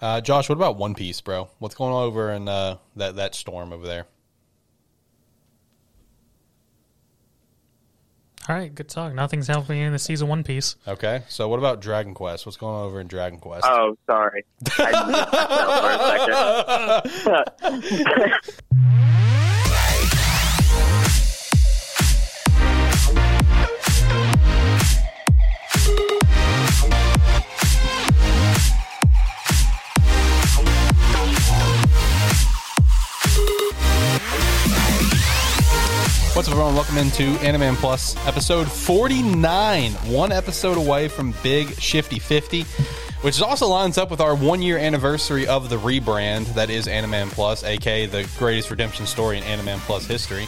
Uh, Josh, what about One Piece, bro? What's going on over in uh, that that storm over there? All right, good talk. Nothing's happening in the season One Piece. Okay, so what about Dragon Quest? What's going on over in Dragon Quest? Oh, sorry. I missed myself for a second. What's up, everyone? Welcome into Animan Plus, episode 49. One episode away from Big Shifty 50, which also lines up with our one year anniversary of the rebrand that is Animan Plus, aka the greatest redemption story in Animan Plus history.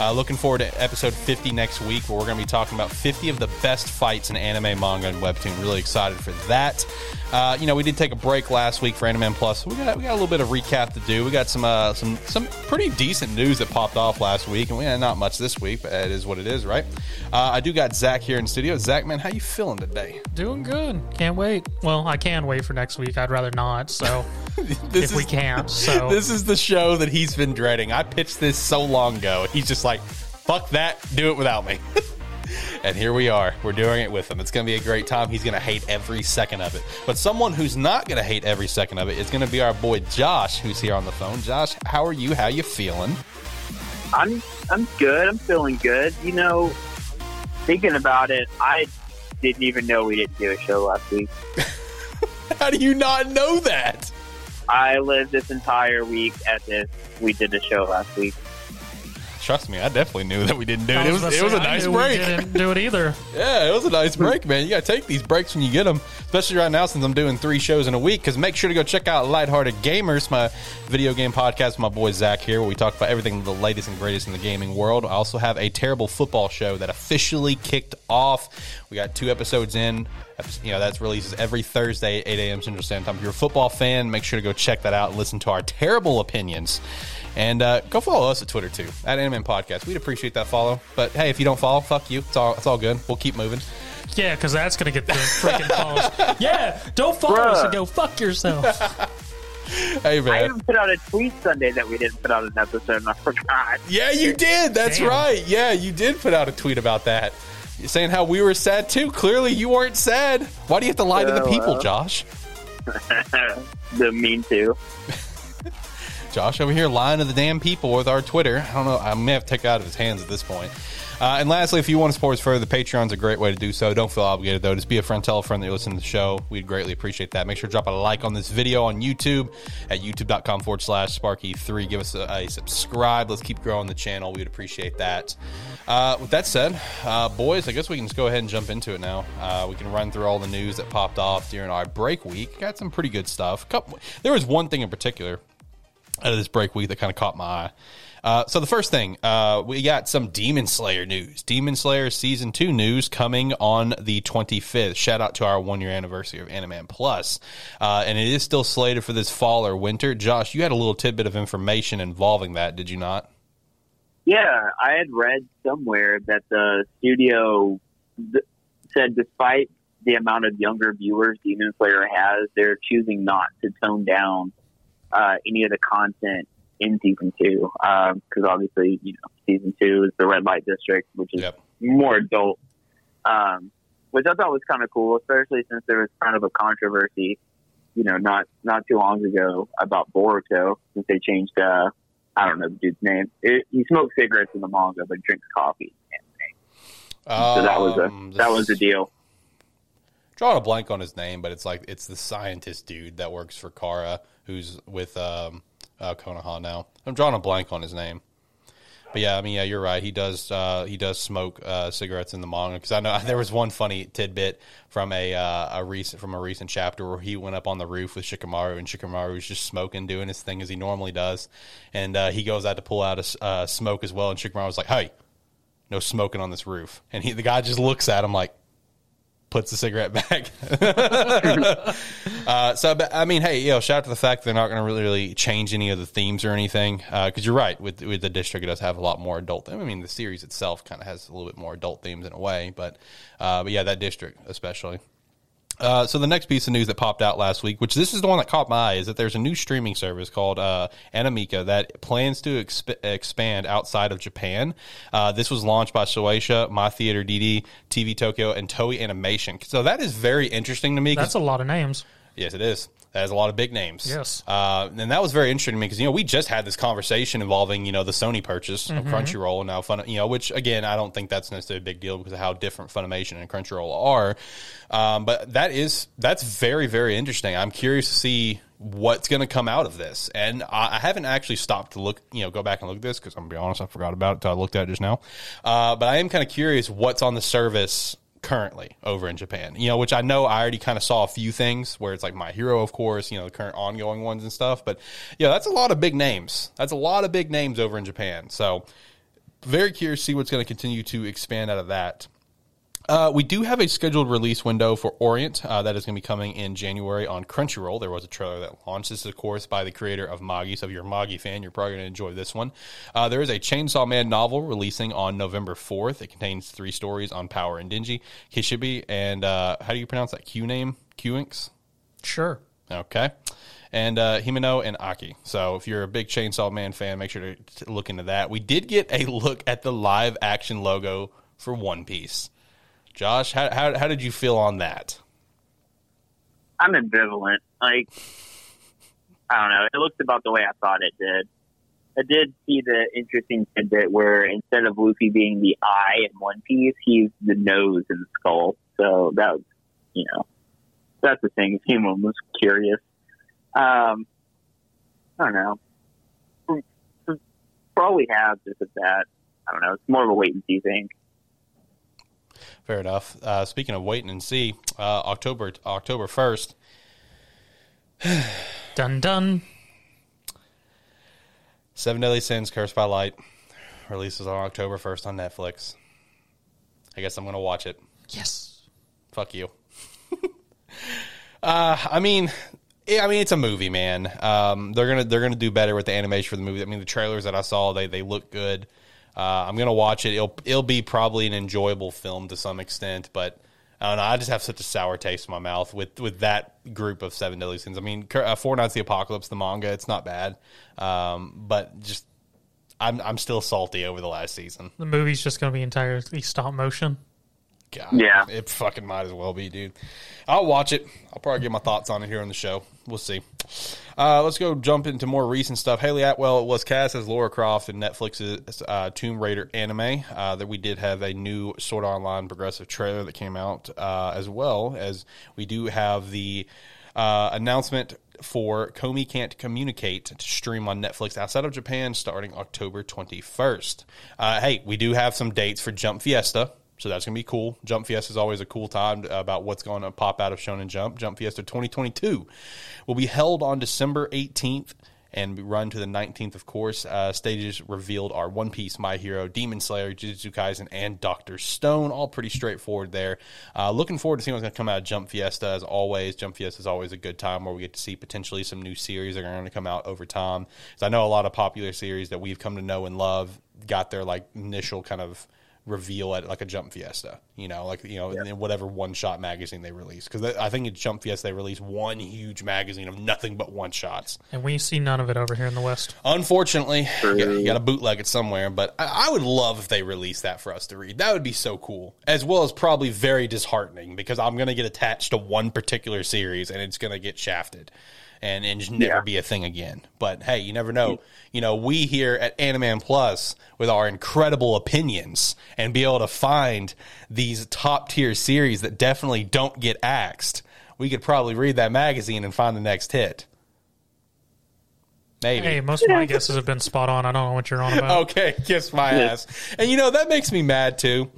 Uh, looking forward to episode 50 next week, where we're going to be talking about 50 of the best fights in anime, manga, and webtoon. Really excited for that. Uh, you know, we did take a break last week for Animan Plus. We got we got a little bit of recap to do. We got some uh, some some pretty decent news that popped off last week, and we had not much this week, but it is what it is, right? Uh, I do got Zach here in studio. Zach, man, how you feeling today? Doing good. Can't wait. Well, can wait for next week. I'd rather not. So This if we can't, so this is the show that he's been dreading. I pitched this so long ago. He's just like, fuck that, do it without me. and here we are. We're doing it with him. It's going to be a great time. He's going to hate every second of it. But someone who's not going to hate every second of it is going to be our boy Josh, who's here on the phone. Josh, how are you? How you feeling? I'm I'm good. I'm feeling good. You know, thinking about it, I didn't even know we didn't do a show last week. How do you not know that? I lived this entire week as if we did a show last week. Trust me, I definitely knew that we didn't do it. It was, to it was a I nice break. didn't do it either. Yeah, it was a nice hmm. break, man. You got to take these breaks when you get them, especially right now since I'm doing three shows in a week. Because make sure to go check out Lighthearted Gamers, my video game podcast with my boy Zach here, where we talk about everything the latest and greatest in the gaming world. I also have a terrible football show that officially kicked off. We got two episodes in. You know, that's releases every Thursday at 8 a.m. Central Standard Time. If you're a football fan, make sure to go check that out and listen to our terrible opinions. And uh, go follow us at Twitter too, at Anime Podcast. We'd appreciate that follow. But hey, if you don't follow, fuck you. It's all it's all good. We'll keep moving. Yeah, because that's gonna get the freaking calls. Yeah, don't follow us and go fuck yourself. Hey I man. even put out a tweet Sunday that we didn't put out an episode, and I forgot. Yeah, you did. That's Damn. right. Yeah, you did put out a tweet about that. You're saying how we were sad too. Clearly, you weren't sad. Why do you have to lie to the people, well. Josh? the mean too. Josh over here lying to the damn people with our Twitter. I don't know. I may have to take it out of his hands at this point. Uh, and lastly, if you want to support us further, the Patreon's a great way to do so. Don't feel obligated, though. Just be a friend, tell a friend that you listen to the show. We'd greatly appreciate that. Make sure to drop a like on this video on YouTube at youtube.com forward slash sparky3. Give us a, a subscribe. Let's keep growing the channel. We'd appreciate that. Uh, with that said, uh, boys, I guess we can just go ahead and jump into it now. Uh, we can run through all the news that popped off during our break week. Got some pretty good stuff. Couple, there was one thing in particular out of this break week that kind of caught my eye. Uh, so the first thing, uh, we got some Demon Slayer news. Demon Slayer season two news coming on the 25th. Shout out to our one year anniversary of Animan Plus, uh, and it is still slated for this fall or winter. Josh, you had a little tidbit of information involving that, did you not? Yeah, I had read somewhere that the studio th- said despite the amount of younger viewers Demon Slayer has, they're choosing not to tone down uh, any of the content in season two because obviously, you know, season two is the red light district, which is Yep. more adult, um, which I thought was kind of cool, especially since there was kind of a controversy, you know, not not too long ago about Boruto since they changed. Uh, I don't know the dude's name. It, he smokes cigarettes in the manga, but drinks coffee. So that was a Um, that was a deal. Drawing a blank on his name, but it's like it's the scientist dude that works for Kara, who's with um, uh, Konoha now. I'm drawing a blank on his name. But yeah, I mean, yeah, you're right. He does. Uh, he does smoke uh, cigarettes in the manga because I know there was one funny tidbit from a uh, a recent from a recent chapter where he went up on the roof with Shikamaru and Shikamaru was just smoking, doing his thing as he normally does, and uh, he goes out to pull out a uh, smoke as well, and Shikamaru was like, "Hey, no smoking on this roof," and he the guy just looks at him like, puts the cigarette back. uh, so, but, I mean, hey, you know, shout out to the fact they're not going to really, really change any of the themes or anything. Because you're right, with with the district, it does have a lot more adult. I mean, the series itself kind of has a little bit more adult themes in a way, but uh, but yeah, that district especially. Uh, so the next piece of news that popped out last week, which this is the one that caught my eye, is that there's a new streaming service called uh, Animika that plans to exp- expand outside of Japan. Uh, this was launched by Shueisha, My Theater DD, TV Tokyo, and Toei Animation. So that is very interesting to me. That's a lot of names. yes, it is. That has a lot of big names. Yes. Uh, and that was very interesting to me because you know we just had this conversation involving you know the Sony purchase of Crunchyroll and now Fun, you know which again I don't think that's necessarily a big deal because of how different Funimation and Crunchyroll are, um, but that is that's very very interesting. I'm curious to see what's going to come out of this, and I, I haven't actually stopped to look you know go back and look at this because I'm gonna be honest I forgot about it until I looked at it just now, uh, but I am kind of curious what's on the service currently over in Japan. You know, which I know I already kind of saw a few things where it's like My Hero, of course, you know, the current ongoing ones and stuff. But yeah, that's a lot of big names. That's a lot of big names over in Japan. So very curious to see what's going to continue to expand out of that. Uh, we do have a scheduled release window for Orient uh, that is going to be coming in January on Crunchyroll. There was a trailer that launched. This is, of course, by the creator of Magi. So if you're a Magi fan, you're probably going to enjoy this one. Uh, there is a Chainsaw Man novel releasing on November 4th. It contains three stories on Power and Denji, Kishibe, and uh, how do you pronounce that Q name? Q-Inks? Sure. Okay. And uh, Himeno and Aki. So if you're a big Chainsaw Man fan, make sure to to look into that. We did get a look at the live action logo for One Piece. Josh, how, how, how did you feel on that? I'm ambivalent. Like, I don't know. It looked about the way I thought it did. I did see the interesting tidbit where instead of Luffy being the eye in One Piece, he's the nose in Skull. So that was, you know, that's the thing. Anyone was curious. Um, I don't know. For, all we have, just of that, I don't know. It's more of a wait and see thing. Fair enough. Uh, speaking of waiting and see, uh, October October first, Dun dun. Seven Deadly Sins: Cursed by Light releases on October first on Netflix. I guess I'm gonna watch it. Yes. Fuck you. uh, I mean, I mean it's a movie, man. Um, they're gonna they're gonna do better with the animation for the movie. I mean, the trailers that I saw they they look good. Uh, I'm gonna watch it. It'll it'll be probably an enjoyable film to some extent, but I don't know. I just have such a sour taste in my mouth with with that group of Seven Deadly Sins. I mean, uh, Four Nights the Apocalypse, the manga, it's not bad, um, but just I'm I'm still salty over the last season. The movie's just to be entirely stop motion. God, Yeah. it fucking might as well be, dude. I'll watch it. I'll probably get my thoughts on it here on the show. We'll see. Uh, let's go jump into more recent stuff. Hayley Atwell was cast as Laura Croft in Netflix's uh, Tomb Raider anime. Uh, that we did have a new Sword Online progressive trailer that came out, uh, as well as we do have the uh, announcement for Komi Can't Communicate to stream on Netflix outside of Japan starting October 21st. Uh, hey, we do have some dates for Jump Fiesta. So that's going to be cool. Jump Fiesta is always a cool time about what's going to pop out of Shonen Jump. Jump Fiesta 2022 will be held on December 18th and run to the 19th, of course. Uh, stages revealed are One Piece, My Hero, Demon Slayer, Jujutsu Kaisen, and Doctor Stone. All pretty straightforward there. Uh, looking forward to seeing what's going to come out of Jump Fiesta as always. Jump Fiesta is always a good time where we get to see potentially some new series that are going to come out over time. Because I know a lot of popular series that we've come to know and love got their like initial kind of reveal at like a Jump Fiesta, you know, like you know, in whatever one shot magazine they release. Because I think at Jump Fiesta they release one huge magazine of nothing but one shots. And we see none of it over here in the West. Unfortunately, you got, you got to bootleg it somewhere. But I, I would love if they released that for us to read. That would be so cool, as well as probably very disheartening because I'm going to get attached to one particular series and it's going to get shafted. And, and just never Yeah. be a thing again. But hey, you never know. You know, we here at Animan Plus, with our incredible opinions, and be able to find these top tier series that definitely don't get axed, we could probably read that magazine and find the next hit. Maybe. Hey, most of my guesses have been spot on. I don't know what you're on about. Okay, kiss my ass. And you know that makes me mad too,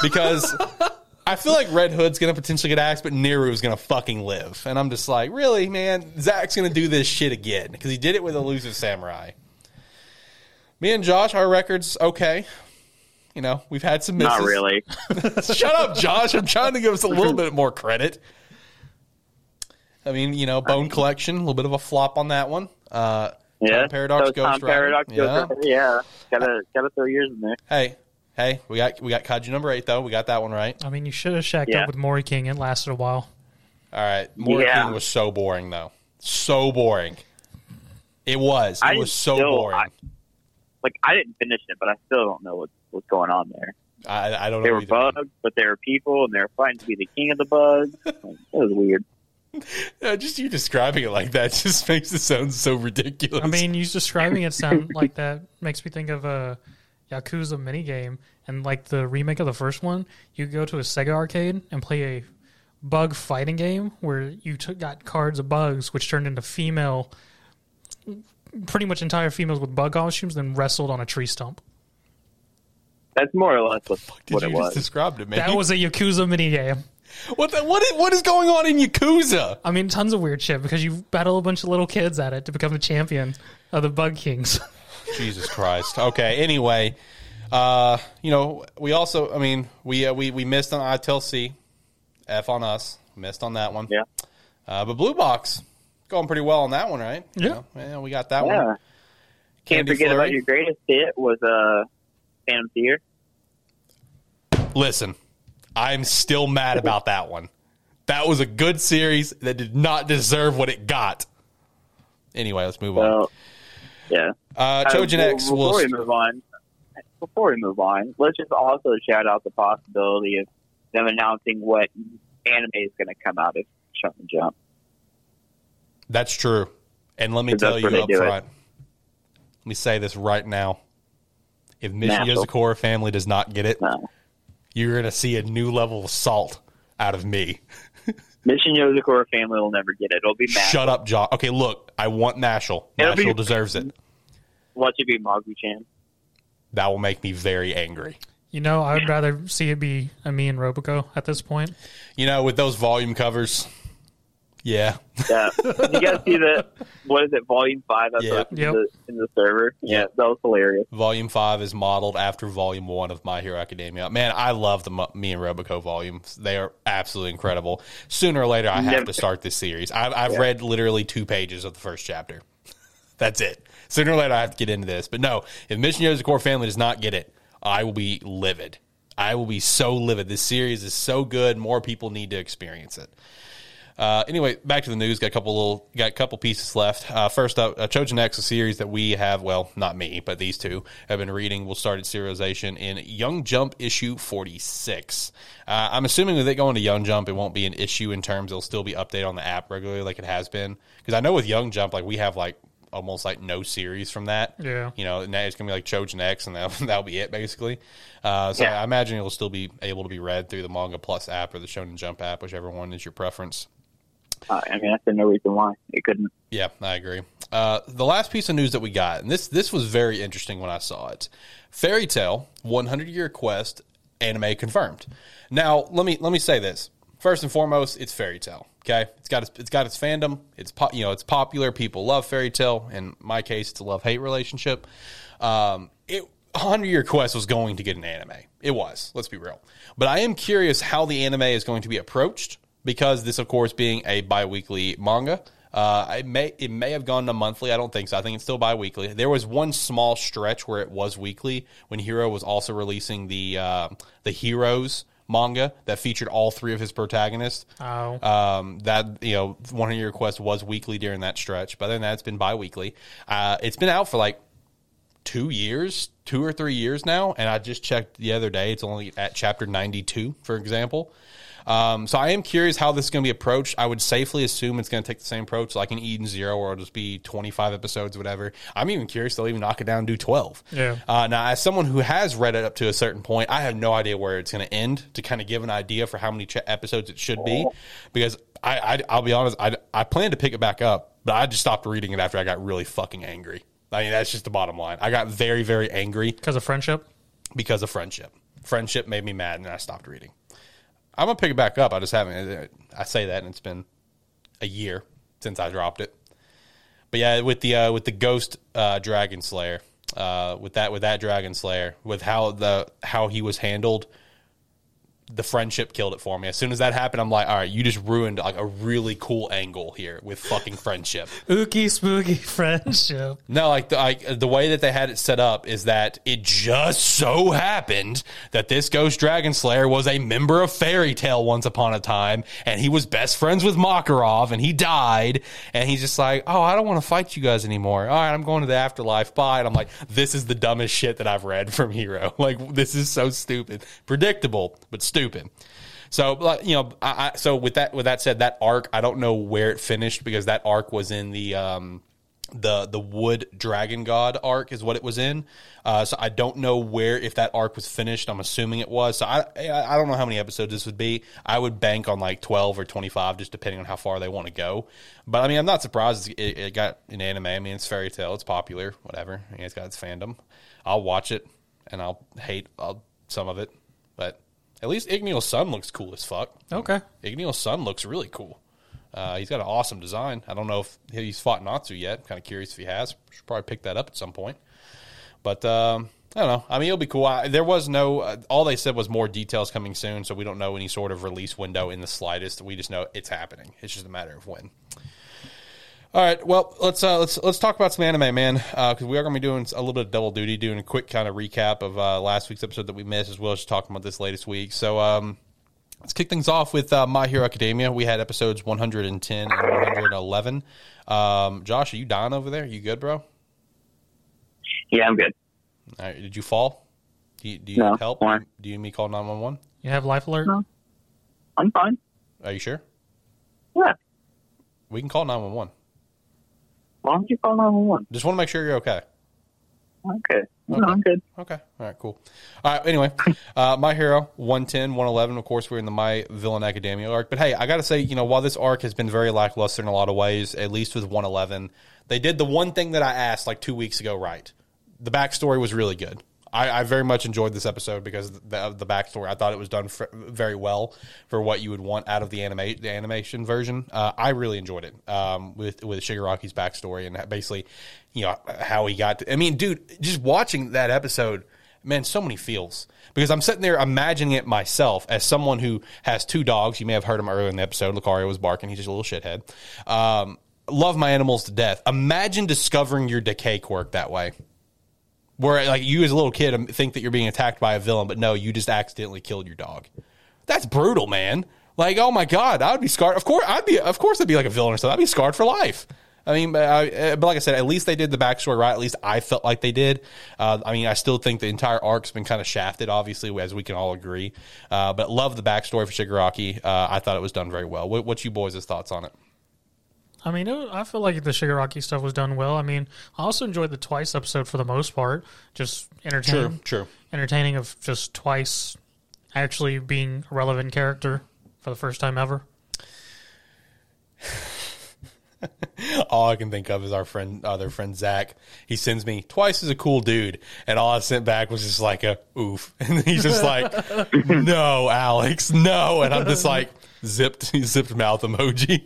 because I feel like Red Hood's gonna potentially get axed, but Neru's gonna fucking live. And I'm just like, really, man? Zach's gonna do this shit again because he did it with Elusive Samurai. Me and Josh, our records okay. You know, we've had some misses. Not really. Shut up, Josh. I'm trying to give us a little bit more credit. I mean, you know, Bone Collection, a little bit of a flop on that one. Uh, Yeah. Time Paradox so Ghost Tom Rider. Paradox Yeah. Ghost Rider. Yeah. Gotta gotta throw yours in there. Hey, hey, we got we got Kaiju number eight though. We got that one right. I mean, you should have shacked Yeah. up with Mori King. It lasted a while. All right, Mortal Yeah. King was so boring though, so boring. It was. It I was so still- boring. I- Like I didn't finish it, but I still don't know what's what's going on there. I, I don't They know. were either. bugs, but they were people, and they were fighting to be the king of the bugs. Like, it was weird. Yeah, just you describing it like that just makes it sound so ridiculous. I mean, you describing it sound like that makes me think of a Yakuza minigame and like the remake of the first one. You go to a Sega arcade and play a bug fighting game where you took got cards of bugs which turned into female, pretty much entire females with bug costumes, then wrestled on a tree stump. That's more or less what, Did what you it just was. describe it, man? That was a Yakuza minigame. what? The, what? Is, what is going on in Yakuza? I mean, tons of weird shit because you battle a bunch of little kids at it to become the champion of the Bug Kings. Jesus Christ. Okay. Anyway, uh, you know, we also, I mean, we uh, we we missed on ITLC. F on us. Missed on that one. Yeah. Uh, but Blue Box going pretty well on that one, right? You Yeah. know, yeah, we got that Yeah. one. Can't Candy forget Flurry. about your greatest hit was uh, Phantom Seer. Listen, I'm still mad about that one. That was a good series that did not deserve what it got. Anyway, let's move on. Yeah. Uh, Uh, Trojan b- X Before will. we move on, before we move on, let's just also shout out the possibility of them announcing what anime is going to come out of Shonen Jump. That's true. And let me tell you up do it. Let me say this right now. If Mission. Yozakura family does not get it, you're going to see a new level of salt out of me. Mission Yozakura family will never get it. It'll be mad. Shut up, John. Okay, look, I want Nashel. It'll be- deserves it. Watch it be Magu-chan. That will make me very angry. You know, I would rather see it be a me and Robico at this point. You know, with those volume covers, yeah. Yeah. Did you guys see the what is it? Volume five. That's Yeah. what's in, the, in the server. Yeah, that was hilarious. Volume 5 is modeled after Volume 1 of My Hero Academia. Man, I love the Me and Robico volumes. They are absolutely incredible. Sooner or later, I have Never- to start this series. I've, I've read literally two pages of the first chapter. That's it. Sooner or later, I have to get into this. But no, if Mission core family does not get it, I will be livid. I will be so livid. This series is so good. More people need to experience it. Uh, anyway, back to the news. Got a couple little, got a couple pieces left. Uh, first up, uh, Trojan X, a series that we have. Well, not me, but these two have been reading. We'll start its serialization in Young Jump issue forty six. Uh, I'm assuming with it going to Young Jump, it won't be an issue in terms. It'll still be updated on the app regularly, like it has been. Because I know with Young Jump, like we have like almost like no series from that. Yeah. You know, now it's gonna be like Trojan X, and that'll, that'll be it basically. Uh, so Yeah. I imagine it'll still be able to be read through the Manga Plus app or the Shonen Jump app, whichever one is your preference. Uh, I mean, that's no reason why it couldn't. Yeah, I agree. Uh, the last piece of news that we got, and this this was very interesting when I saw it. Fairy Tail 100 Year Quest anime confirmed. Now, let me let me say this. First and foremost, it's Fairy Tail. Okay, it's got its, it's got its fandom. It's po- you know it's popular. People love Fairy Tail. In my case, it's a love hate relationship. Um, it 100 Year Quest was going to get an anime. It was. Let's be real. But I am curious how the anime is going to be approached because this, of course, being a bi-weekly manga. Uh, it may it may have gone to monthly. I don't think so. I think it's still bi-weekly. There was one small stretch where it was weekly when Hiro was also releasing the uh, the Heroes manga that featured all three of his protagonists. Oh, Um, that you know, one of your requests was weekly during that stretch, but other than that, it's been bi-weekly. Uh, it's been out for like two years, two or three years now, and I just checked the other day. It's only at chapter ninety-two, for example. Um, so I am curious how this is going to be approached. I would safely assume it's going to take the same approach like an Eden Zero, or it'll just be twenty-five episodes, whatever. I'm even curious they'll even knock it down and do twelve. Yeah. Uh, now, as someone who has read it up to a certain point, I have no idea where it's going to end to kind of give an idea for how many ch- episodes it should be. Because I, I, I'll be honest, I, I plan to pick it back up, but I just stopped reading it after I got really fucking angry. I mean, that's just the bottom line. I got very, very angry because of friendship. because of friendship. Friendship made me mad, and I stopped reading. I'm gonna pick it back up. I just haven't. I say that, and it's been a year since I dropped it. But yeah, with the uh, with the Ghost uh, Dragon Slayer, uh, with that with that Dragon Slayer, with how the how he was handled, the friendship killed it for me. As soon as that happened, I'm like, all right, you just ruined like a really cool angle here with fucking friendship. Ookie spooky friendship. No, like the, like the way that they had it set up is that it just so happened that this Ghost Dragon Slayer was a member of Fairy Tail once upon a time, and he was best friends with Makarov, and he died, and he's just like, oh, I don't want to fight you guys anymore. All right, I'm going to the afterlife. Bye. And I'm like, this is the dumbest shit that I've read from Hiro. Like, this is so stupid, predictable, but stupid. So, like, you know, I, I, so with that with that said, that arc, I don't know where it finished because that arc was in the um, the the wood dragon god arc is what it was in. Uh, so I don't know where if that arc was finished. I'm assuming it was. So I I don't know how many episodes this would be. I would bank on like 12 or 25, just depending on how far they want to go. But I mean, I'm not surprised it, it got an anime. I mean, it's fairy tail. It's popular. Whatever. I mean, it's got its fandom. I'll watch it and I'll hate I'll, some of it, but at least Igneo's son looks cool as fuck. Okay. Igneo's son looks really cool. Uh, he's got an awesome design. I don't know if he's fought Natsu yet. I'm kind of curious if he has. Should probably pick that up at some point. But um, I don't know. I mean, it'll be cool. I, there was no. Uh, all they said was more details coming soon, so we don't know any sort of release window in the slightest. We just know it's happening. It's just a matter of when. All right, well let's uh, let's let's talk about some anime, man, because uh, we are going to be doing a little bit of double duty, doing a quick kind of recap of uh, last week's episode that we missed, as well as talking about this latest week. So um, let's kick things off with uh, My Hero Academia. We had episodes 110 and 111. Um, Josh, are you dying over there? You good, bro? Yeah, I'm good. All right, did you fall? Do you, do you No, need help? why? Do you need me call nine one one? You have life alert? No. I'm fine. Are you sure? Yeah. We can call nine one one. Why don't you call 911? Just want to make sure you're okay. Okay. No, I'm good. Okay. All right, cool. All right, anyway, uh, My Hero, 110, 111. Of course, we're in the My Villain Academia arc. But hey, I got to say, you know, while this arc has been very lackluster in a lot of ways, at least with 111, they did the one thing that I asked like two weeks ago right. The backstory was really good. I, I very much enjoyed this episode because of the, the backstory. I thought it was done fr- very well for what you would want out of the anime the animation version. Uh, I really enjoyed it um, with with Shigaraki's backstory and basically, you know, how he got. To, I mean, dude, just watching that episode, man, so many feels because I'm sitting there imagining it myself as someone who has two dogs. You may have heard him earlier in the episode. Lucario was barking. He's just a little shithead. Um, love my animals to death. Imagine discovering your decay quirk that way where like you as a little kid think that you're being attacked by a villain, but no, you just accidentally killed your dog. That's brutal, man. Like, oh my god, I would be scarred. Of course, I'd be. Of course, I'd be like a villain or something. I'd be scarred for life. I mean, but, I, but like I said, at least they did the backstory right. At least I felt like they did. Uh, I mean, I still think the entire arc's been kind of shafted, obviously, as we can all agree. Uh, but love the backstory for Shigaraki. Uh, I thought it was done very well. What, what's you boys' thoughts on it? I mean, it, I feel like the Shigaraki stuff was done well. I mean, I also enjoyed the Twice episode for the most part. Just entertaining. true. Entertaining of just Twice actually being a relevant character for the first time ever. all I can think of is our friend, other friend Zach. He sends me twice as a cool dude, and all I sent back was just like a oof, and he's just like, "No, Alex, no," and I'm just like zipped, zipped mouth emoji.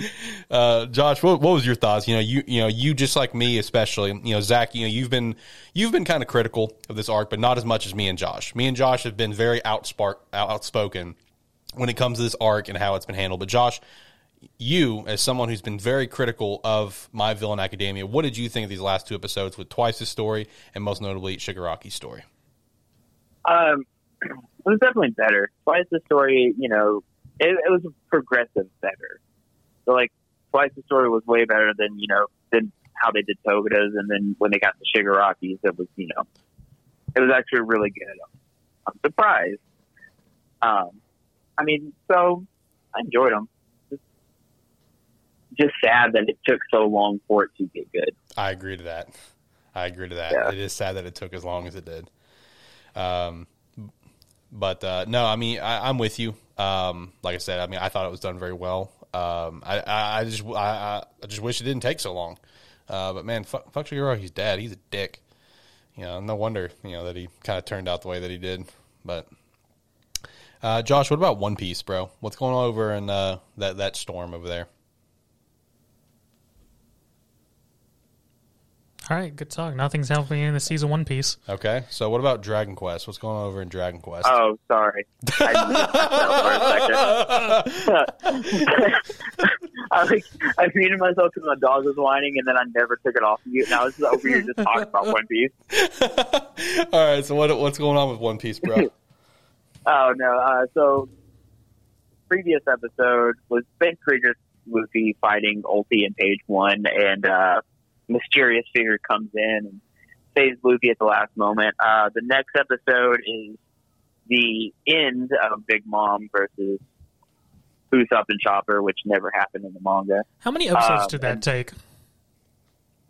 uh, Josh, what, what was your thoughts? You know, you you know, you just like me, especially. You know, Zach. You know, you've been you've been kind of critical of this arc, but not as much as me and Josh. Me and Josh have been very outspark, outspoken when it comes to this arc and how it's been handled. But Josh, you as someone who's been very critical of my villain academia what did you think of these last two episodes with twice's story and most notably shigaraki's story Um, it was definitely better. Twice the story, you know, it, it was progressive better. So like twice the story was way better than you know than how they did Togadas, and then when they got the Shigaraki's, it was you know, it was actually really good. I'm surprised. Um, I mean, so I enjoyed them. Just, just sad that it took so long for it to get good. i agree to that i agree to that Yeah. it is sad that it took as long as it did um but uh, no i mean I, i'm with you um like i said i mean i thought it was done very well um i i, I just I, I just wish it didn't take so long uh but man fuck, fuck Shigaraki's dad he's a dick you know no wonder you know that he kind of turned out the way that he did but uh, Josh, what about One Piece, bro? What's going on over in uh, that that storm over there? All right, good talk. Nothing's happening in the season One Piece. Okay, so what about Dragon Quest? What's going on over in Dragon Quest? Oh, sorry. I missed that for a second. I like I muted myself because my dog was whining, and then I never took it off mute. Now this is over here just talking about One Piece. All right, so what what's going on with One Piece, bro? Oh no! Uh, so previous episode was basically just Luffy fighting Ulti in page one, and uh, mysterious figure comes in and saves Luffy at the last moment. Uh, the next episode is the end of Big Mom versus Usopp and Chopper, which never happened in the manga. How many episodes Um, did that and- take?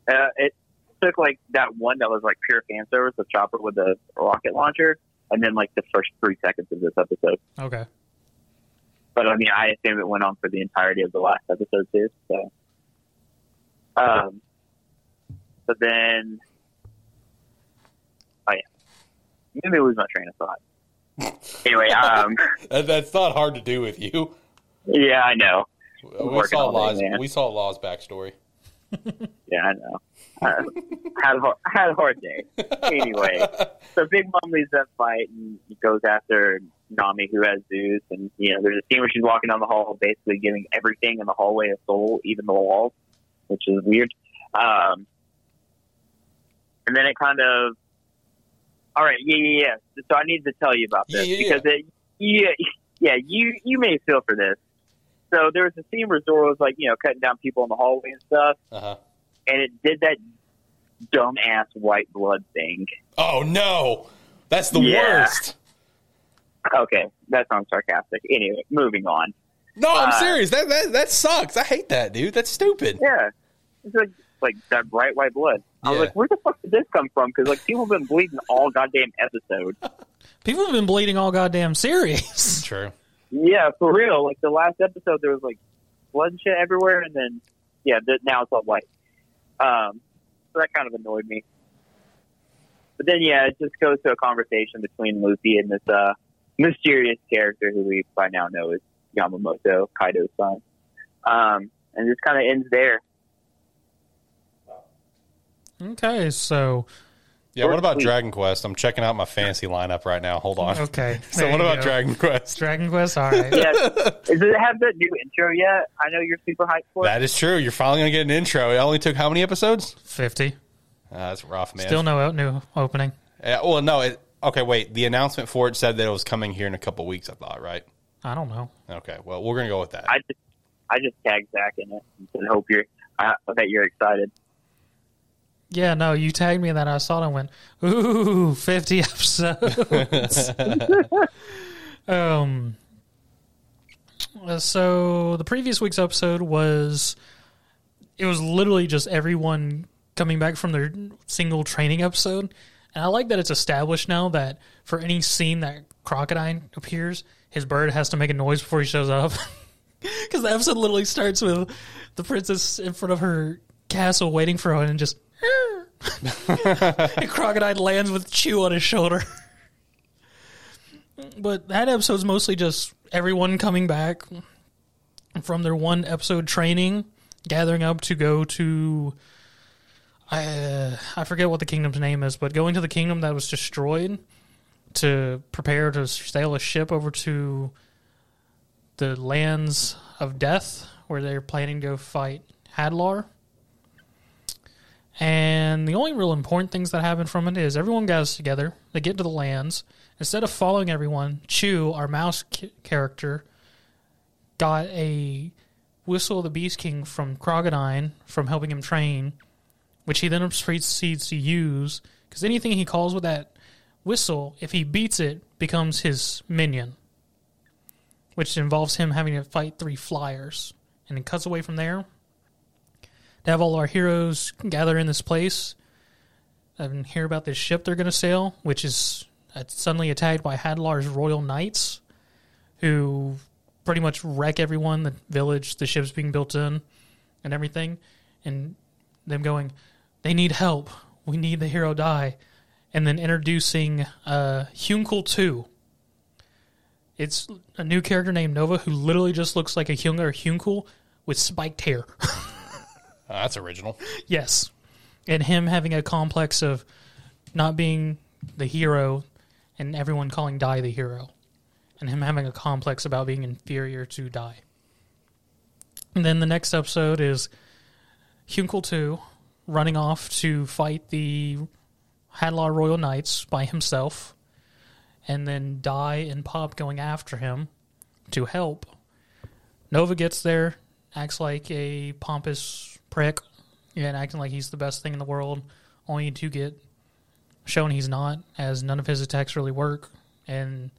Uh, it took like that one that was like pure fan service of Chopper with a rocket launcher, and then like the first three seconds of this episode. Okay. But I mean, I assume it went on for the entirety of the last episode too. So, um, so then, oh yeah, made me lose my train of thought. anyway, um, That- That's not hard to do with you. yeah, I know. We saw all day, Law's. We saw Law's backstory. Yeah, I know. Uh, had a hard, had a hard day. Anyway, so Big Mom leaves that fight and goes after Nami, who has Zeus, and you know, there's a scene where she's walking down the hall, basically giving everything in the hallway a soul, even the walls, which is weird. Um, and then it kind of, all right, yeah, yeah, yeah. So I need to tell you about this Yeah, yeah, because it, yeah, yeah, you you may feel for this. So there was a scene where Zoro was like, you know, cutting down people in the hallway and stuff Uh huh. and it did that dumbass white blood thing. Oh no, that's the Yeah. worst. Okay, that sounds sarcastic. Anyway, moving on. No, I'm Uh, serious. That, that that sucks. I hate that, dude. That's stupid. Yeah, it's like like that bright white blood. I was Yeah. like, where the fuck did this come from? Because like people have been bleeding all goddamn episode. People have been bleeding all goddamn series. True. Yeah, for real. Like the last episode, there was like blood and shit everywhere, and then yeah, th- now it's all white. Um, so that kind of annoyed me. But then yeah, it just goes to a conversation between Luffy and this uh, mysterious character who we by now know is Yamamoto, Kaido's son. Um, and just kind of ends there. Okay, so Yeah. What about. Dragon Quest? I'm checking out my fancy lineup right now. Hold on. okay. So what about go. Dragon Quest? Dragon Quest? All right. Yeah, does it have the new intro yet? I know you're super hyped for it. That is true. You're finally gonna get an intro. It only took how many episodes? Fifty. Uh, that's rough, man. Still no new opening. Yeah, well, no. It, okay, wait. The announcement for it said that it was coming here in a couple weeks. I thought, right? I don't know. Okay. Well, we're gonna go with that. I just I just tagged Zach in it and hope you're I bet you're excited. Yeah, no, you tagged me in that. I saw it and went, ooh, 50 episodes. um, so the previous week's episode was, it was literally just everyone coming back from their single training episode. And I like that it's established now that for any scene that Crocodine appears, his bird has to make a noise before he shows up. Because the episode literally starts with the princess in front of her castle waiting for her and just. and Crocodine lands with Chiu on his shoulder. but that episode's mostly just everyone coming back from their one episode training, gathering up to go to. I uh, I forget what the kingdom's name is, but going to the kingdom that was destroyed to prepare to sail a ship over to the lands of death, where they're planning to go fight Hadlar. And the only real important things that happen from it is everyone gathers together. They get to the lands. Instead of following everyone, Chiu, our mouse character, got a whistle of the Beast King from Crocodine from helping him train, which he then proceeds to use. Because anything he calls with that whistle, if he beats it, becomes his minion, which involves him having to fight three flyers. And it cuts away from there to have all our heroes gather in this place and hear about this ship they're going to sail, which is uh, suddenly attacked by Hadlar's Royal Knights, who pretty much wreck everyone, the village, the ship's being built in, and everything. And them going, they need help. We need the hero Dai. And then introducing uh, Hyunckel 2. It's a new character named Nova who literally just looks like a Hyunga or Hyunckel with spiked hair. Uh, that's original. Yes. and him having a complex of not being the hero and everyone calling Dai the hero, and him having a complex about being inferior to Dai. And then the next episode is Hyunckel 2 running off to fight the Hadlar Royal Knights by himself, and then Dai and Pop going after him to help. Nova gets there, acts like a pompous prick, and acting like he's the best thing in the world, only to get shown he's not, as none of his attacks really work. And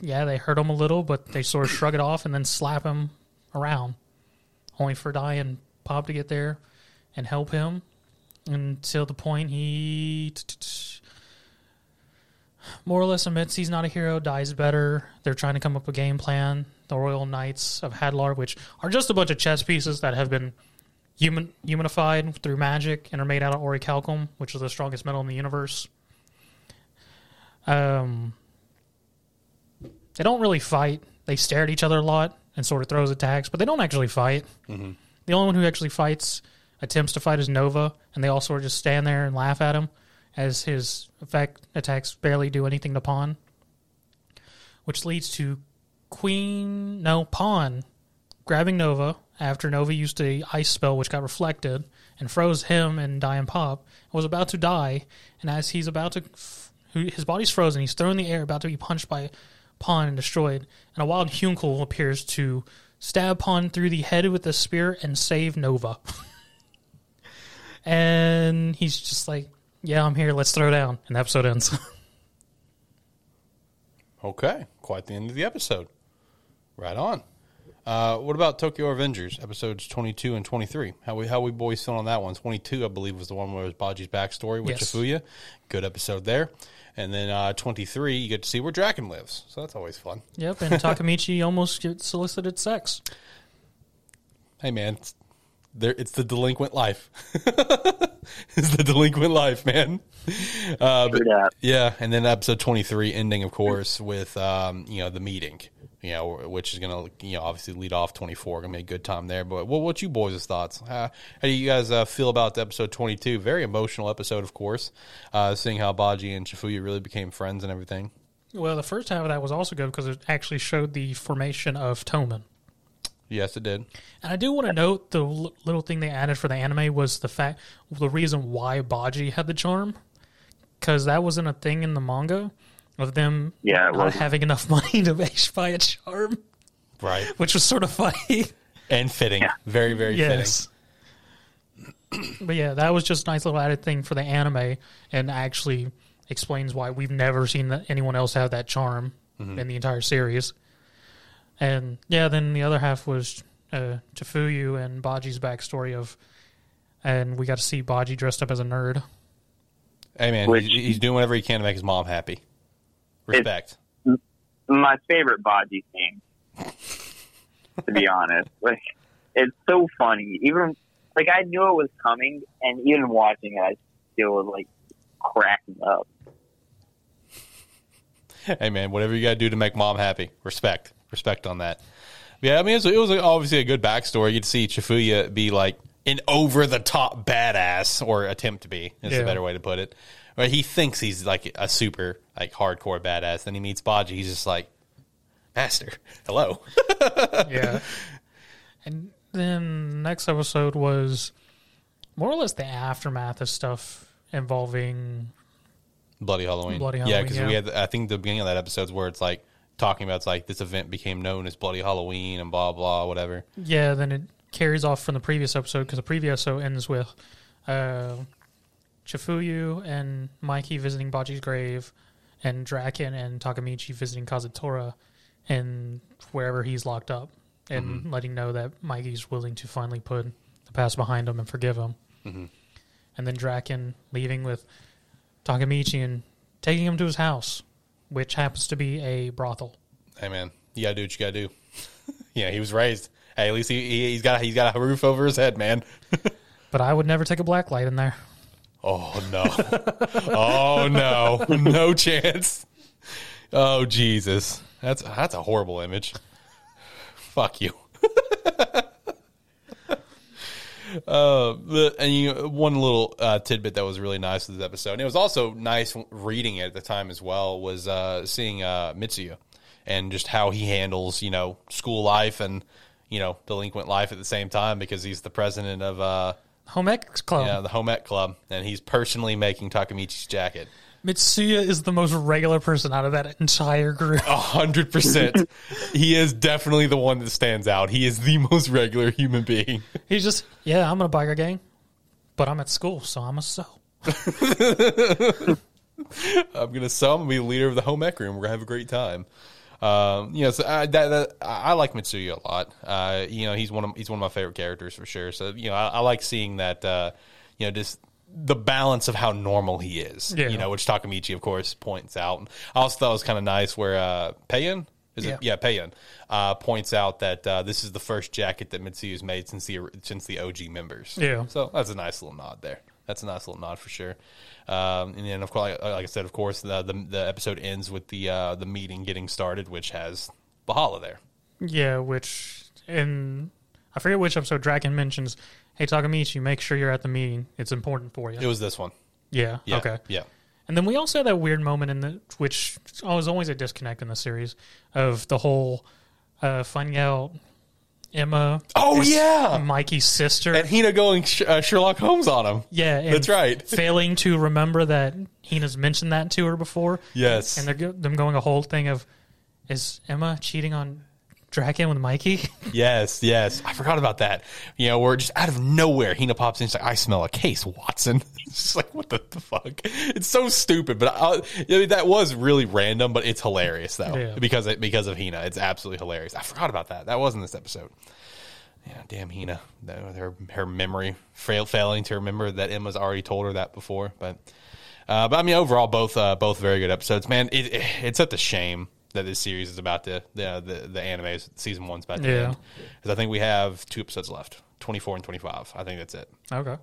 yeah, they hurt him a little, but they sort of shrug it off and then slap him around, only for Dai and Pop to get there and help him until the point he more or less admits he's not a hero, dies better. They're trying to come up with a game plan. The Royal Knights of Hadlar, which are just a bunch of chess pieces that have been human humanified through magic and are made out of orichalcum, which is the strongest metal in the universe. Um, they don't really fight. They stare at each other a lot and sort of throws attacks, but they don't actually fight. Mm-hmm. The only one who actually fights, attempts to fight, is Nova, and they all sort of just stand there and laugh at him as his effect attacks barely do anything to Pawn, which leads to Queen no Pawn grabbing Nova after Nova used a ice spell which got reflected and froze him and Dai and Pop was about to die, and as he's about to, his body's frozen, he's thrown in the air, about to be punched by Pawn and destroyed, and a wild Hyunckel appears to stab Pawn through the head with a spear and save Nova. and he's just like, "Yeah, I'm here. Let's throw down." And the episode ends. okay, quite the end of the episode. Right on. Uh, what about Tokyo Revengers episodes twenty two and twenty three? How we how we boys feel on that one? Twenty two, I believe, was the one where it was Baji's backstory with Yes. Chifuyu. Good episode there. And then uh, twenty three, you get to see where Draken lives, so that's always fun. yep, and Takemichi almost gets solicited sex. Hey man, it's, there it's the delinquent life. it's the delinquent life, man. Uh, but yeah, and then episode twenty three ending, of course, with um, you know the meeting. You know, which is gonna you know obviously lead off twenty four. Gonna be a good time there. But what what you boys' thoughts? Uh, how do you guys uh, feel about episode twenty two? Very emotional episode, of course. Uh, seeing how Baji and Chifuyu really became friends and everything. Well, the first half of that was also good because it actually showed the formation of Toman. Yes, it did. And I do want to note the l- little thing they added for the anime was the fact, the reason why Baji had the charm, because that wasn't a thing in the manga of them Yeah, not having enough money to buy a charm, Right. which was sort of funny. And fitting. Yeah. Very, very yes. but yeah, that was just a nice little added thing for the anime, and actually explains why we've never seen anyone else have that charm in the entire series. And yeah, then the other half was uh, Chifuyu and Baji's backstory of, and we got to see Baji dressed up as a nerd. Hey man, Which- he's, he's doing whatever he can to make his mom happy. Respect. My favorite Baji thing, to be honest. Like, it's so funny. Even like I knew it was coming, and even watching it, I still was like cracking up. hey man, whatever you got to do to make mom happy. Respect, respect on that. Yeah, I mean, it was, it was obviously a good backstory. You'd see Chifuyu be like an over the top badass, or attempt to be. Is Yeah. a better way to put it. But he thinks he's like a super like hardcore badass. Then he meets Baji. He's just like, master, hello. yeah. And then next episode was more or less the aftermath of stuff involving Bloody Halloween. Bloody Halloween. Yeah, because yeah. we had. I think the beginning of that episode is where it's like talking about it's like this event became known as Bloody Halloween and blah blah whatever. Yeah, then it carries off from the previous episode because the previous episode ends with uh, Chifuyu and Mikey visiting Baji's grave, and Draken and Takemichi visiting Kazutora and wherever he's locked up, and mm-hmm. letting know that Mikey's willing to finally put the past behind him and forgive him. Mm-hmm. And then Draken leaving with Takemichi and taking him to his house, which happens to be a brothel. Hey man, you gotta do what you gotta do. yeah, he was raised. Hey, at least he, he he's got he's got a roof over his head, man. But I would never take a black light in there. Oh no! oh no! No chance! Oh Jesus! That's that's a horrible image. Fuck you. Uh, the, and you one little uh, tidbit that was really nice with this episode, and it was also nice reading it at the time as well, was uh, seeing uh, Mitsuya and just how he handles you know school life and you know delinquent life at the same time because he's the president of uh, Home Ec Club. yeah, the Home Ec Club, and he's personally making Takemichi's jacket. Mitsuya is the most regular person out of that entire group. A hundred percent. He is definitely the one that stands out. He is the most regular human being. He's just, yeah, I'm in a biker gang, but I'm at school, so I'm a sew. I'm gonna sew. I'm gonna be the leader of the home ec room. We're gonna have a great time. Um, you know, so I, that, that, I like Mitsuya a lot. Uh, you know, he's one of he's one of my favorite characters for sure. So you know, I, I like seeing that. Uh, you know, just the balance of how normal he is. Yeah. You know, which Takemichi, of course, points out. I also thought it was kind of nice where uh, Peyan is it? Yeah. Yeah, Peyan uh, points out that uh, this is the first jacket that Mitsuya's made since the since the OG members. Yeah. So that's a nice little nod there. That's a nice little nod for sure. Um, and then, of course, like, like I said, of course, the, the the episode ends with the uh, the meeting getting started, which has Valhalla there. Yeah, which, in, I forget which episode Draken mentions, hey, Takemichi, make sure you're at the meeting. It's important for you. It was this one. yeah, Yeah. okay. Yeah. And then we also had that weird moment in the which was always a disconnect in the series of the whole uh, out Emma. Oh, is yeah. Mikey's sister. And Hina going sh- uh, Sherlock Holmes on him. yeah, That's right. Failing to remember that Hina's mentioned that to her before, Yes. and they're them going a whole thing of is Emma cheating on Draken with Mikey? Yes, yes. I forgot about that. You know, we're just out of nowhere. Hina pops in. She's like, I smell a case, Watson. It's just like, what the, the fuck? It's so stupid, but I, I mean, that was really random, but it's hilarious, though, Yeah. because it, because of Hina. It's absolutely hilarious. I forgot about that. That wasn't this episode. Yeah, damn Hina. Her, her memory fail, failing to remember that Emma's already told her that before. But, uh, but I mean, overall, both uh, both very good episodes. Man, it, it, it's such a shame that this series is about to the the, the anime season one's about to Yeah. end because I think we have two episodes left, twenty four and twenty five. I think that's it. okay.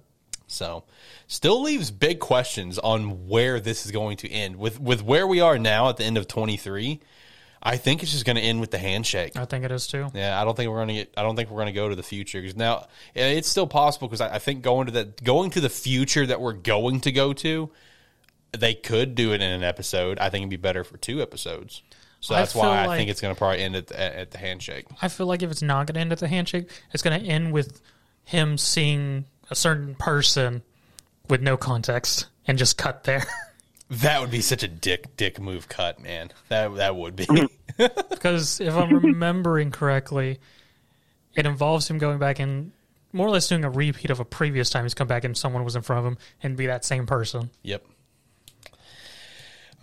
So, still leaves big questions on where this is going to end. With with where we are now at the end of twenty three, I think it's just going to end with the handshake. I think it is too. Yeah, I don't think we're gonna get. I don't think we're gonna go to the future because now it's still possible because I, I think going to that going to the future that we're going to go to, they could do it in an episode. I think it'd be better for two episodes. So I that's why I like- think it's gonna probably end at the, at the handshake. I feel like if it's not going to end at the handshake, it's going to end with him seeing a certain person with no context and just cut there. That would be such a dick dick move cut, man. That that would be. Mm-hmm. because if I'm remembering correctly, it involves him going back and more or less doing a repeat of a previous time he's come back and someone was in front of him and be that same person. Yep.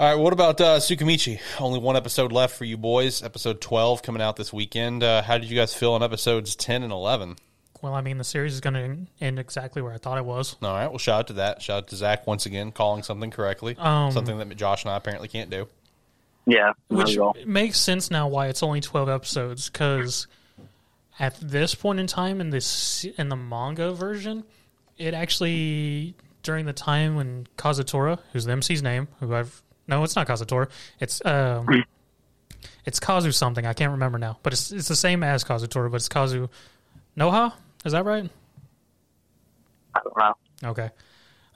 All right. What about uh, Tsukimichi? Only one episode left for you boys. Episode twelve coming out this weekend. Uh, how did you guys feel on episodes ten and eleven? Well, I mean, the series is going to end exactly where I thought it was. All right. Well, shout out to that. Shout out to Zach once again calling something correctly. Um, something that Josh and I apparently can't do. Yeah, Which makes sense now why it's only 12 episodes because at this point in time in this in the manga version, it actually during the time when Kazutora, who's the MC's name, who I've no, it's not Kazutora, it's um, it's Kazu something I can't remember now, but it's it's the same as Kazutora, but it's Kazu Noha. Is that right? I don't know. Okay.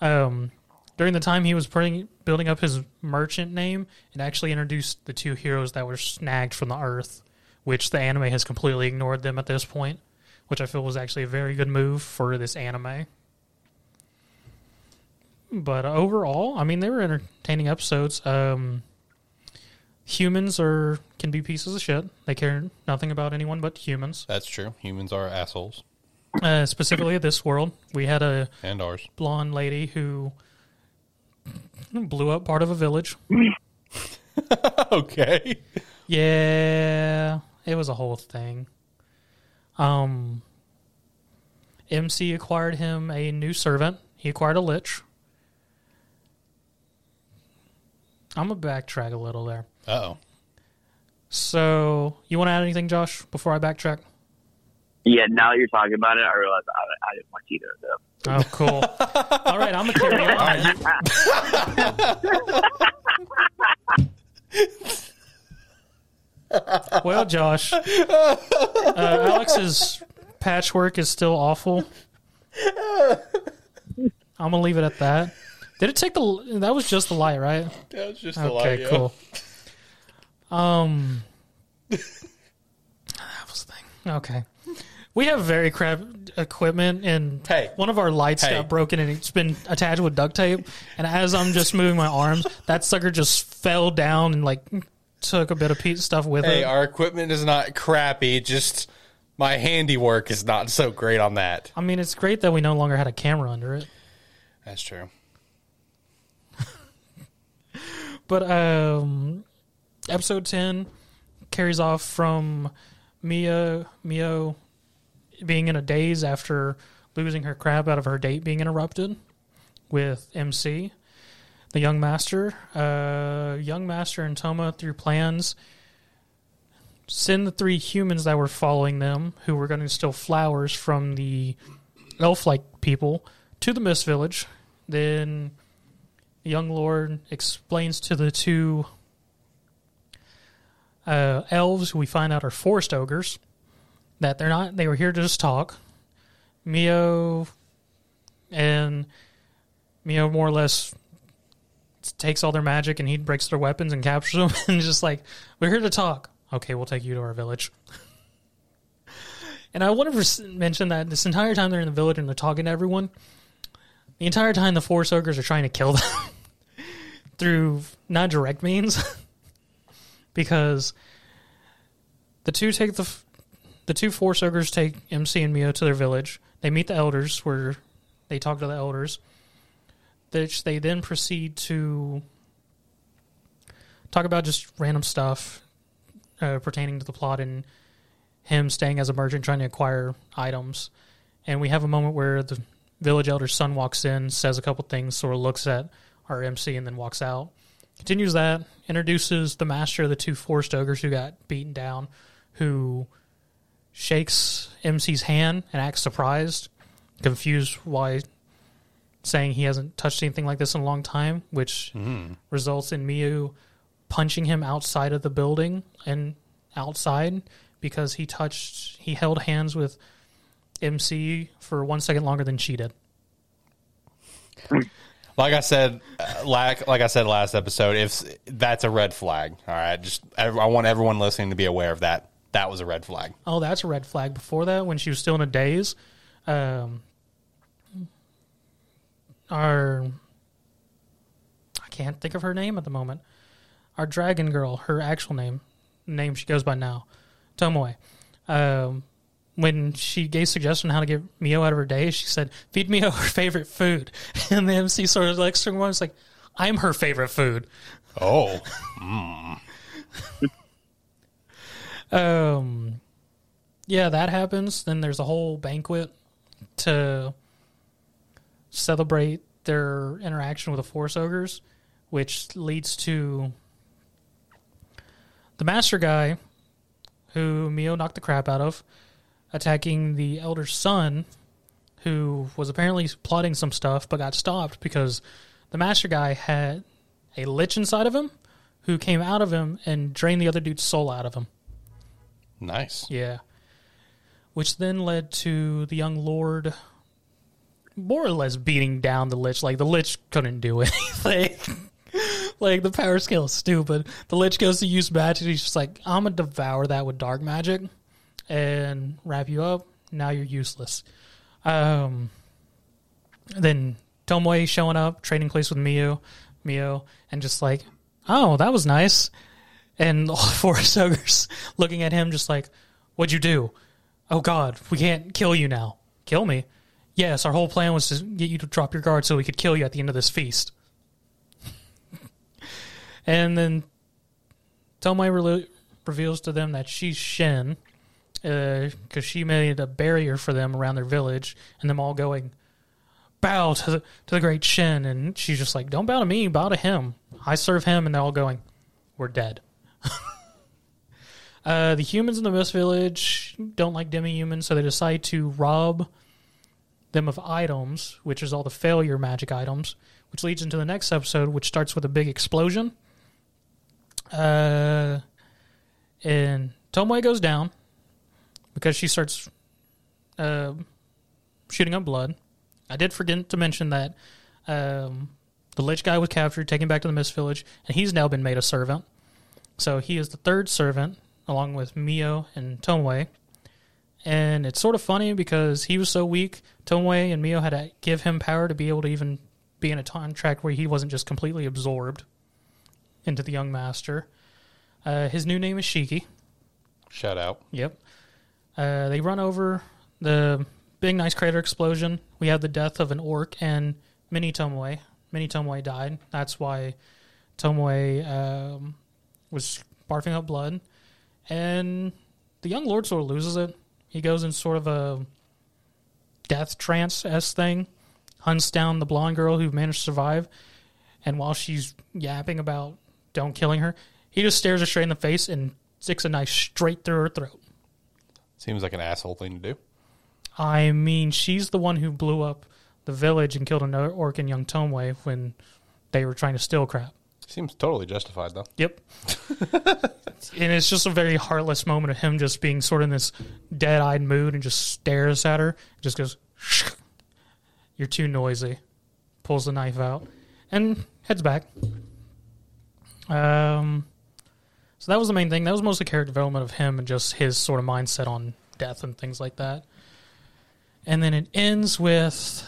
Um, during the time he was putting, building up his merchant name, it actually introduced the two heroes that were snagged from the Earth, which the anime has completely ignored them at this point, which I feel was actually a very good move for this anime. But overall, I mean, they were entertaining episodes. Um, humans are can be pieces of shit. They care nothing about anyone but humans. That's true. Humans are assholes, Uh, specifically, this world, we had a and ours. blonde lady who blew up part of a village. okay. Yeah, it was a whole thing. Um, MC acquired him a new servant. He acquired a lich. I'm gonna backtrack a little there. Uh oh. So, you want to add anything, Josh, before I backtrack? Yeah, now that you're talking about it, I realize I, I didn't watch either of them. Oh, cool. All right, I'm gonna carry on. well, Josh, uh, Alex's patchwork is still awful. I'm gonna leave it at that. Did it take the? That was just the light, right? That was just the Okay, cool. Um, that was the thing. Okay, we have very crap equipment, and Hey. one of our lights Hey. got broken, and it's been attached with duct tape. And as I'm just moving my arms, that sucker just fell down and like took a bit of piece stuff with it. Hey, it. our equipment is not crappy. Just my handiwork is not so great on that. I mean, it's great that we no longer had a camera under it. That's true. But um, episode ten carries off from Mia Mio being in a daze after losing her crap out of her date being interrupted with MC, the young master. Uh, young master and Toma through plans send the three humans that were following them, who were going to steal flowers from the elf-like people, to the Mist Village. Then the young lord explains to the two uh, elves who we find out are forest ogres that they're not they were here to just talk. Mio and mio more or less takes all their magic and he breaks their weapons and captures them and just like we're here to talk. Okay we'll take you to our village. And i want to mention that this entire time they're in the village and they're talking to everyone the entire time the forest ogres are trying to kill them through not direct means because the two take the the two force ogres take MC and Mio to their village. They meet the elders where they talk to the elders. Which they then proceed to talk about just random stuff uh, pertaining to the plot and him staying as a merchant trying to acquire items. And we have a moment where the village elder's son walks in, says a couple things, sort of looks at our MC, and then walks out. Continues that, introduces the master of the two forest ogres who got beaten down, who shakes MC's hand and acts surprised, confused why saying he hasn't touched anything like this in a long time, which mm-hmm. results in Mio punching him outside of the building and outside because he touched he held hands with MC for one second longer than she did. Like I said, like like I said last episode, if that's a red flag, all right. Just I I want everyone listening to be aware of that. That was a red flag. Oh, that's a red flag. Before that, when she was still in a daze, um, our I can't think of her name at the moment. Our dragon girl, her actual name, name she goes by now, Tomoe. Um, when she gave suggestion on how to get Mio out of her day, she said, "Feed Mio her favorite food," and the MC sort of like one was like, "I'm her favorite food." Oh, Um, yeah, that happens. Then there's a whole banquet to celebrate their interaction with the Forest Ogres, which leads to the Master Guy, who Mio knocked the crap out of, attacking the Elder Son, who was apparently plotting some stuff but got stopped because the Master Guy had a lich inside of him who came out of him and drained the other dude's soul out of him. nice. Yeah. Which then led to the young lord more or less beating down the lich. Like the lich couldn't do anything. like the power scale is stupid. The lich goes to use magic. He's just like, I'm gonna devour that with dark magic and wrap you up. Now you're useless. Um. Then Tomoe showing up, trading place with Mio, Mio, and just like, oh, that was nice. And all four ogres looking at him, just like, what'd you do? Oh God, we can't kill you now. Kill me? Yes, our whole plan was to get you to drop your guard so we could kill you at the end of this feast. and then Tomoe re- reveals to them that she's Shen because she made a barrier for them around their village, and them all going, bow to the, to the great Shen. And she's just like, don't bow to me, bow to him. I serve him. And they're all going, we're dead. uh, the humans in the Mist Village don't like demi humans, so they decide to rob them of items, which is all the failure magic items, which leads into the next episode, which starts with a big explosion. Uh, and Tomoe goes down because she starts uh, shooting up blood I did forget to mention that um, the Lich guy was captured, taken back to the Mist Village, and he's now been made a servant. So he is the third servant, along with Mio and Tomoe. And it's sort of funny because he was so weak, Tomoe and Mio had to give him power to be able to even be in a contract where he wasn't just completely absorbed into the young master. Uh, his new name is Shiki. Shout out. Yep. Uh, they run over the big nice crater explosion. We have the death of an orc and Mini Tomoe. Mini Tomoe died. That's why Tomoe um, was barfing up blood. And the young lord sort of loses it. He goes in sort of a death trance s thing, hunts down the blonde girl who managed to survive, and while she's yapping about don't killing her, he just stares her straight in the face and sticks a knife straight through her throat. Seems like an asshole thing to do. I mean, she's the one who blew up the village and killed another orc and young Tomoe when they were trying to steal crap. Seems totally justified though. Yep. and it's just a very heartless moment of him just being sort of in this dead eyed mood and just stares at her. Just goes, You're too noisy. Pulls the knife out and heads back. Um, so that was the main thing. That was mostly character development of him and just his sort of mindset on death and things like that. And then it ends with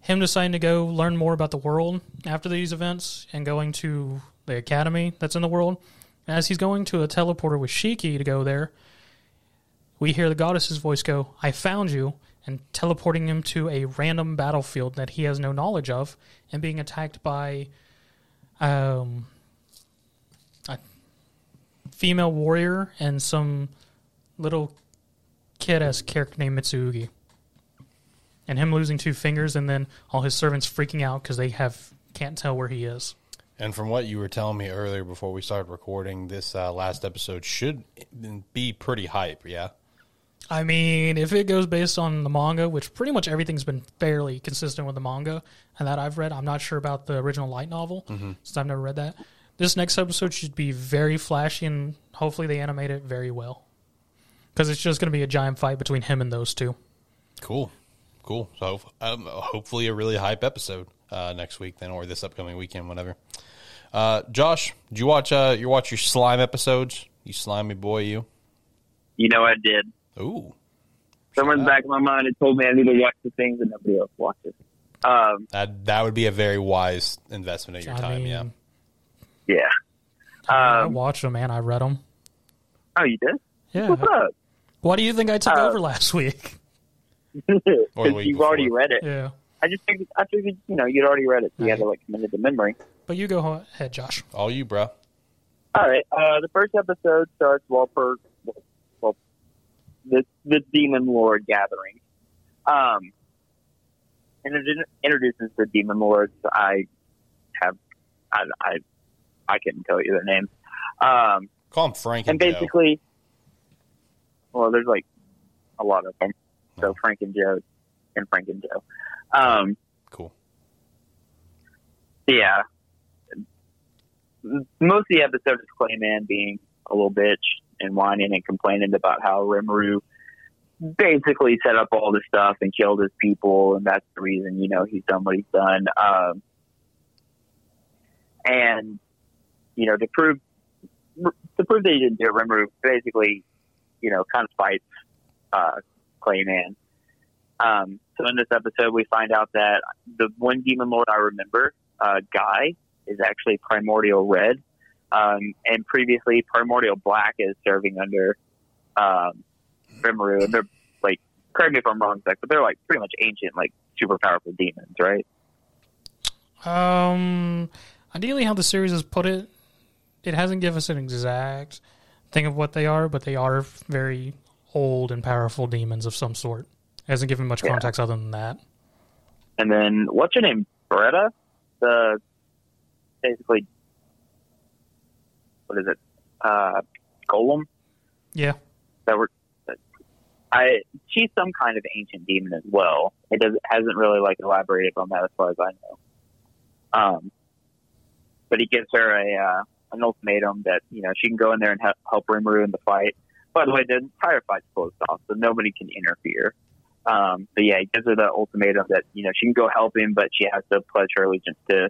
him deciding to go learn more about the world after these events and going to the academy that's in the world. As he's going to a teleporter with Shiki to go there, we hear the goddess's voice go, I found you, and teleporting him to a random battlefield that he has no knowledge of and being attacked by um, female warrior and some little kid as character named Mitsurugi. And him losing two fingers and then all his servants freaking out because they have can't tell where he is. And from what you were telling me earlier before we started recording, this uh, last episode should be pretty hype. Yeah. I mean, if it goes based on the manga, which pretty much everything's been fairly consistent with the manga and that I've read, I'm not sure about the original light novel since I've never read that. This next episode should be very flashy and hopefully they animate it very well. Because it's just going to be a giant fight between him and those two. Cool. Cool. So um, hopefully a really hype episode uh, next week then, or this upcoming weekend, whatever. Uh, Josh, did you watch? Uh, you watch your slime episodes? You slimy boy, you. You know, I did. Ooh. Somewhere in the back of my mind, it told me I need to watch the things that nobody else watches. Um, That that would be a very wise investment of your I time. mean, yeah. Yeah. I Um, watched them and I read them. oh, you did? Yeah. What's up? Why do you think I took Uh, over last week? Because you've already read it. Yeah. I just figured, I figured, you know, you'd already read it, so you had to like commit it to memory. But you go ahead, Josh. All you, bro. All right. Uh, the first episode starts Walper, well, the the Demon Lord gathering, um, and it introduces the Demon Lords. I have, I, I, I couldn't tell you their names. Um, Call him Frank and and, Joe. basically, well, there's like a lot of them. So Frank and Joe, and Frank and Joe. Um, Cool. yeah. Most of the episode is Clayman being a little bitch and whining and complaining about how Rimuru basically set up all this stuff and killed his people, and that's the reason you know he's done what he's done. Um, and you know to prove to prove that he didn't do it, Rimuru basically you know kind of fights uh, Clayman. Um, so in this episode, we find out that the one demon lord I remember, uh, Guy, is actually Primordial Red, um, and previously Primordial Black is serving under um, Rimuru, and they're like, correct me if I'm wrong, Zach, but they're like pretty much ancient, like super powerful demons, right? Um, ideally, how the series has put it, it hasn't given us an exact thing of what they are, but they are very old and powerful demons of some sort. It hasn't given much Yeah. context other than that. And then what's your name, Beretta? The basically, what is it? Uh, Golem. Yeah. that were I she's some kind of ancient demon as well. It does hasn't really like elaborated on that as far as I know. Um, but he gives her a uh, an ultimatum that you know she can go in there and help, help Rimuru in the fight. By the way, the entire fight's closed off, so nobody can interfere. Um, but yeah, he gives her the ultimatum that you know she can go help him, but she has to pledge her allegiance to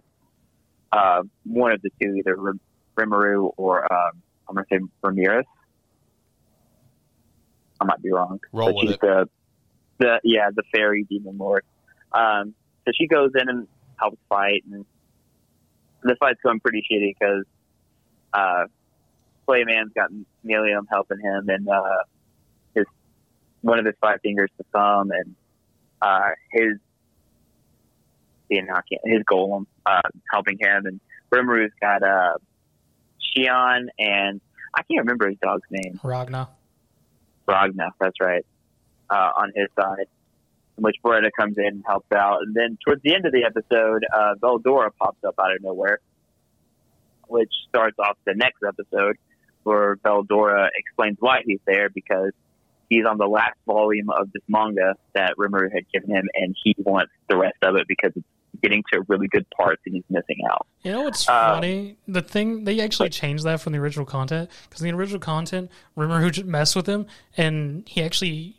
uh, one of the two, either R- Rimuru or um, I'm going to say Ramiris. I might be wrong. Roll but she's it. the the yeah the fairy demon lord. Um, so she goes in and helps fight, and the fight's going pretty shitty because uh, Clayman's got Milim helping him, and uh, his one of his five fingers to thumb, and uh, his you know, his golem uh, helping him, and Rimuru's got uh, Shion, and I can't remember his dog's name. Ragna. Ragna, that's right, uh, on his side, in which Beretta comes in and helps out. And then towards the end of the episode, uh, Veldora pops up out of nowhere, which starts off the next episode where Veldora explains why he's there because he's on the last volume of this manga that Rimuru had given him, and he wants the rest of it because it's getting to really good parts and he's missing out. You know what's Uh, funny? The thing they actually changed that from the original content because the original content, just messed with him, and he actually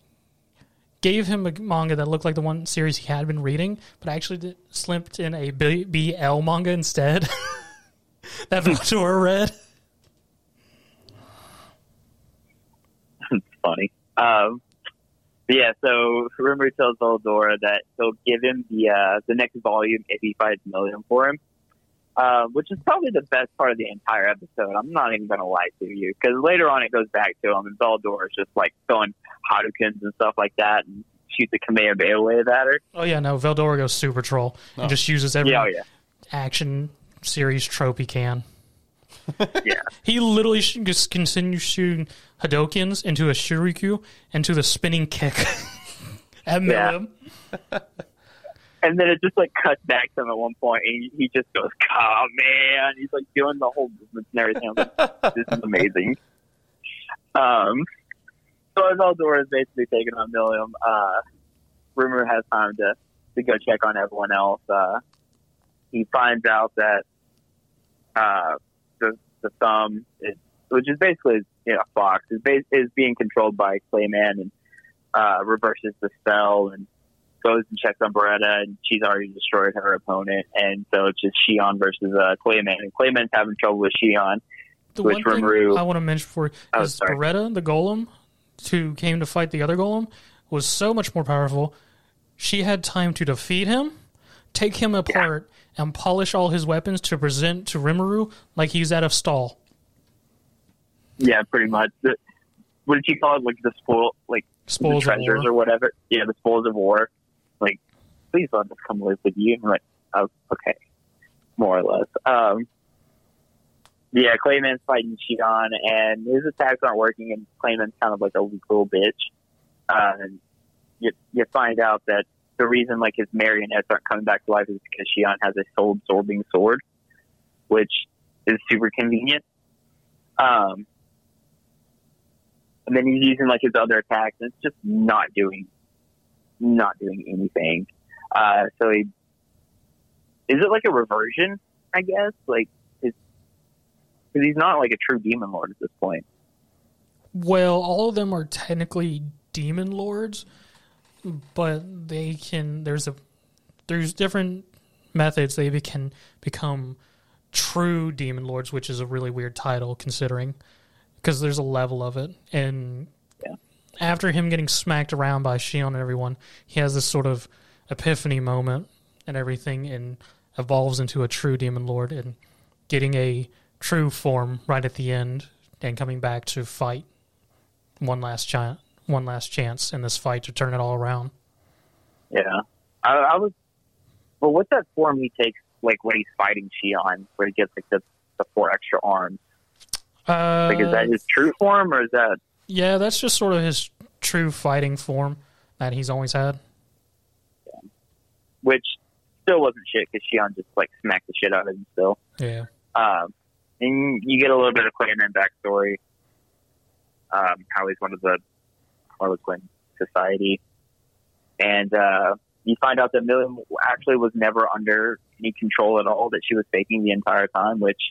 gave him a manga that looked like the one series he had been reading, but actually did, slipped in a BL manga instead. that Veldora read. it's funny. Um, yeah, so Rimuru tells Veldora that he'll give him the uh, the next volume if he fights Milim for him, uh, which is probably the best part of the entire episode. I'm not even going to lie to you because later on it goes back to him and Veldora is just like throwing Hadoukens and stuff like that and shoots a Kamehameha wave at her. Oh yeah, no, Veldora goes super troll and Oh. just uses every Yeah, oh, yeah, action series trope he can. yeah. He literally sh- just continues shooting Hadokens into a Shoryuken into the spinning kick at Yeah. And then it just like cuts back to him at one point, and he, just goes, "Oh man!" He's like doing the whole movements and everything. I'm like, this is amazing. Um, so as Veldora is basically taking on Milim, uh, Rimuru has time to to go check on everyone else. Uh, he finds out that uh, the the thumb is, which is basically you know Fox, is bas- is being controlled by Clayman and uh, reverses the spell and goes and checks on Beretta, and she's already destroyed her opponent, and so it's just Shion versus uh, Clayman, and Clayman's having trouble with Shion. The Which one thing I want to mention for Oh, is sorry. Beretta, the golem, who came to fight the other golem, was so much more powerful. She had time to defeat him, take him apart, and polish all his weapons to present to Rimuru like he's out of stall. Yeah, pretty much. The, what did she call it? Like the spoil, like Spoils the of treasures war. or whatever. Yeah, the spoils of war. Like, please let us come live with you. And like, oh, okay, more or less. Um, yeah, Clayman's fighting Shion, and his attacks aren't working, and Clayman's kind of like a weak little bitch. Uh, and you you find out that the reason like his marionettes aren't coming back to life is because Shion has a soul absorbing sword, which is super convenient. Um, and then he's using like his other attacks, and it's just not doing, not doing anything. Uh, so he is it like a reversion? I guess like because he's not like a true demon lord at this point. Well, all of them are technically demon lords, but they can. There's a there's different methods they be- can become true demon lords, which is a really weird title considering because there's a level of it. And Yeah. after him getting smacked around by Shion and everyone, he has this sort of epiphany moment and everything, and evolves into a true demon lord and getting a true form right at the end and coming back to fight one last chance one last chance in this fight to turn it all around. Yeah, I, I was. Well, what's that form he takes like when he's fighting Shion, where he gets like the, the four extra arms? Uh, Like, is that his true form, or is that yeah, that's just sort of his true fighting form that he's always had. which still wasn't shit because Shion just like smacked the shit out of him still. Yeah. Um, and you get a little bit of Clayman backstory, um, how he's one of the Harlequin Society, and uh, you find out that Milim actually was never under any control at all; that she was faking the entire time, which,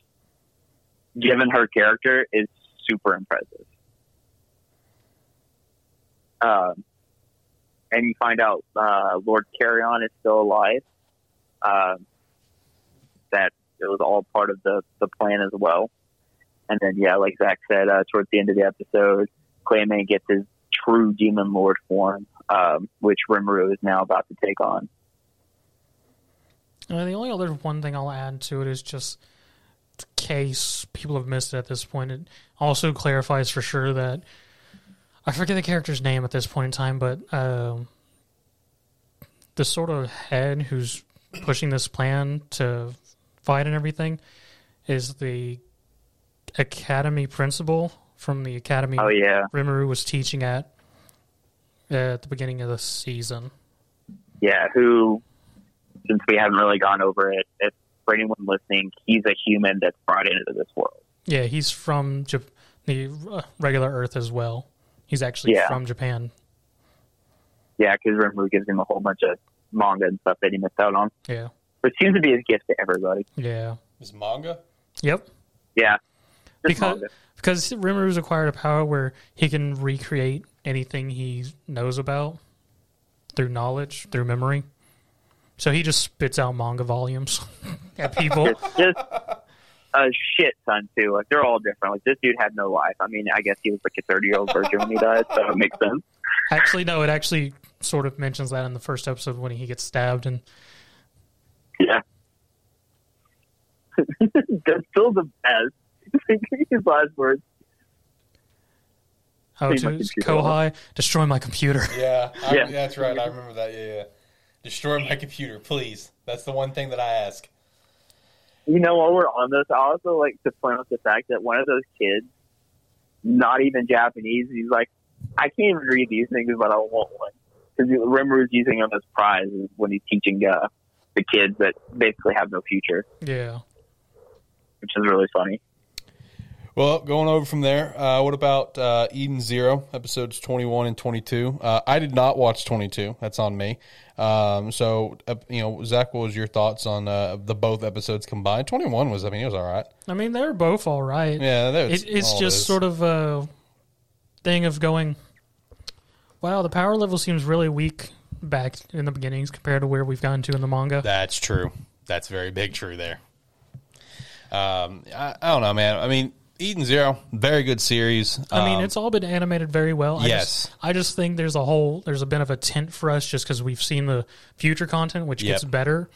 given her character, is super impressive. Um, and you find out uh, Lord Carrion is still alive. Uh, that it was all part of the the plan as well. And then, yeah, like Zach said, uh, towards the end of the episode, Clayman gets his true demon lord form, um, which Rimuru is now about to take on. The only other one thing I'll add to it is just case people have missed it at this point. It also clarifies for sure that I forget the character's name at this point in time, but um, the sort of head who's pushing this plan to fight and everything is the academy principal from the academy Oh yeah, Rimuru was teaching at uh, at the beginning of the season. yeah. Who, since we haven't really gone over it, if for anyone listening, he's a human that's brought into this world. Yeah, he's from Jap- the uh, regular Earth as well. He's actually Yeah. from Japan. Yeah, because Rimuru gives him a whole bunch of manga and stuff that he missed out on, Yeah, which seems to be his gift to everybody. yeah, Is manga? yep. Yeah, Because manga. Because Rimuru's acquired a power where he can recreate anything he knows about through knowledge, through memory. So he just spits out manga volumes at people. It's just a shit ton too. Like they're all different. Like this dude had no life. I mean, I guess he was like a thirty year old virgin when he died, so it makes sense. actually, no, it actually sort of mentions that in the first episode when he gets stabbed and Yeah, that's still the best. His last words. Leave my to Kohai, destroy my computer. Yeah, I, Yeah. that's right. I remember that. Yeah, yeah. Destroy my computer, please. That's the one thing that I ask. You know, while we're on this, I also like to point out the fact that one of those kids, not even Japanese, he's like, I can't even read these things, but I want one. Because Rimuru's using them as prizes when he's teaching uh, the kids that basically have no future, Yeah. which is really funny. Well, going over from there, uh, what about uh, Eden Zero, episodes 21 and 22? Uh, I did not watch 22. That's on me. Um, so, uh, you know, Zach, what was your thoughts on uh, the both episodes combined? 21 was, I mean, it was all right. I mean, they were both all right. Yeah, that was it, it's all just is. sort of a thing of going, wow, the power level seems really weak back in the beginnings compared to where we've gotten to in the manga. That's true. That's very big true there. Um, I, I don't know, man. I mean, Eden Zero, very good series. I mean, Um, it's all been animated very well. I Yes. Just, I just think there's a whole, there's a bit of a tint for us just because we've seen the future content, which gets better.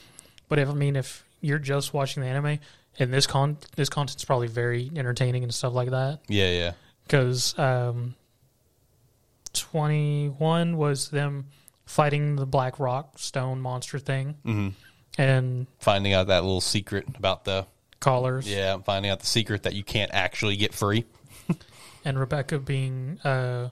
But if, I mean, if you're just watching the anime, and this con, this content's probably very entertaining and stuff like that. yeah, yeah. because um, 21 was them fighting the black rock stone monster thing Mhm. and Finding out that little secret about the collars yeah, finding out the secret that you can't actually get free. and rebecca being uh,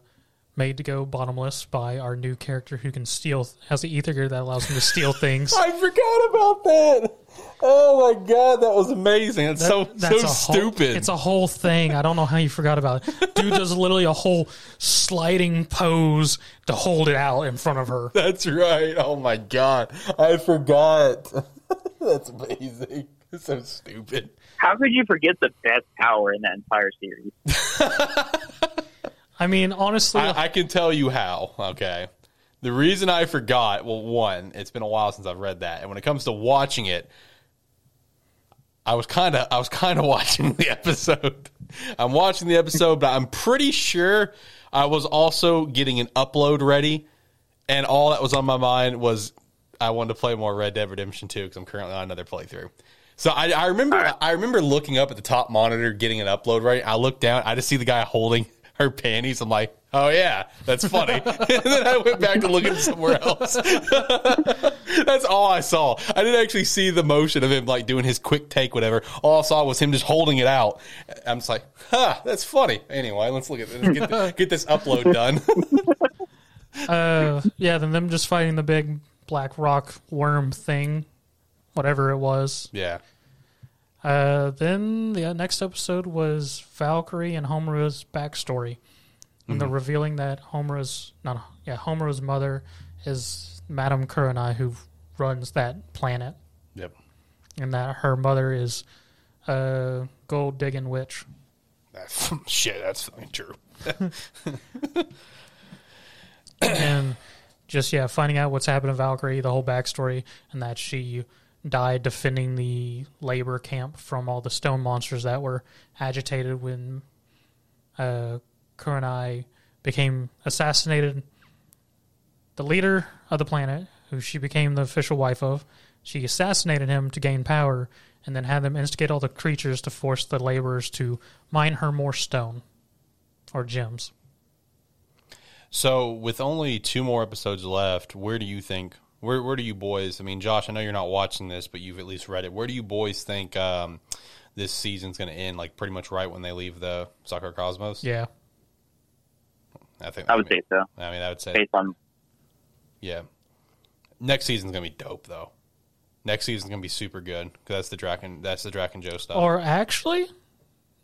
made to go bottomless by our new character who can steal has the ether gear that allows him to steal things I forgot about that. Oh my god, that was amazing. That's so That's so a whole- stupid. it's a whole thing. I don't know how you forgot about it. Dude does literally a whole sliding pose to hold it out in front of her. That's right. Oh my god, I forgot. That's amazing. It's so stupid. How could you forget the best power in that entire series? I mean, honestly, I, I can tell you how. Okay. The reason I forgot, well, one, it's been a while since I've read that, and when it comes to watching it, I was kind of, I was kind of watching the episode. I'm watching the episode, but I'm pretty sure I was also getting an upload ready, and all that was on my mind was I wanted to play more Red Dead Redemption 2 because I'm currently on another playthrough. So I, I remember, I remember looking up at the top monitor, getting an upload right. I looked down, I just see the guy holding her panties. I'm like, oh yeah, that's funny. and then I went back to looking somewhere else. that's all I saw. I didn't actually see the motion of him like doing his quick take, whatever. All I saw was him just holding it out. I'm just like, huh, that's funny. Anyway, let's look at this, get, the, get this upload done. uh, yeah, then them just fighting the big black rock worm thing, whatever it was. yeah. Uh, then the next episode was Valkyrie and Homura's backstory, and they're revealing that Homura's not yeah Homura's mother is Madame Kurenai who runs that planet, Yep. and that her mother is a gold digging witch. That's, shit, that's fucking true. and just yeah, finding out what's happened to Valkyrie, the whole backstory, and that she died defending the labor camp from all the stone monsters that were agitated when uh, became assassinated. The leader of the planet, who she became the official wife of, she assassinated him to gain power, and then had them instigate all the creatures to force the laborers to mine her more stone or gems. So, with only two more episodes left, where do you think? Where where do you boys? I mean, Josh, I know you're not watching this, but you've at least read it. Where do you boys think um, this season's going to end? Like pretty much right when they leave the Sakura Cosmos. Yeah, I think I would say so, I mean, I would say based on yeah. Next season's going to be dope though. Next season's going to be super good because that's the Drakken. That's the Drakken Joe stuff. or actually,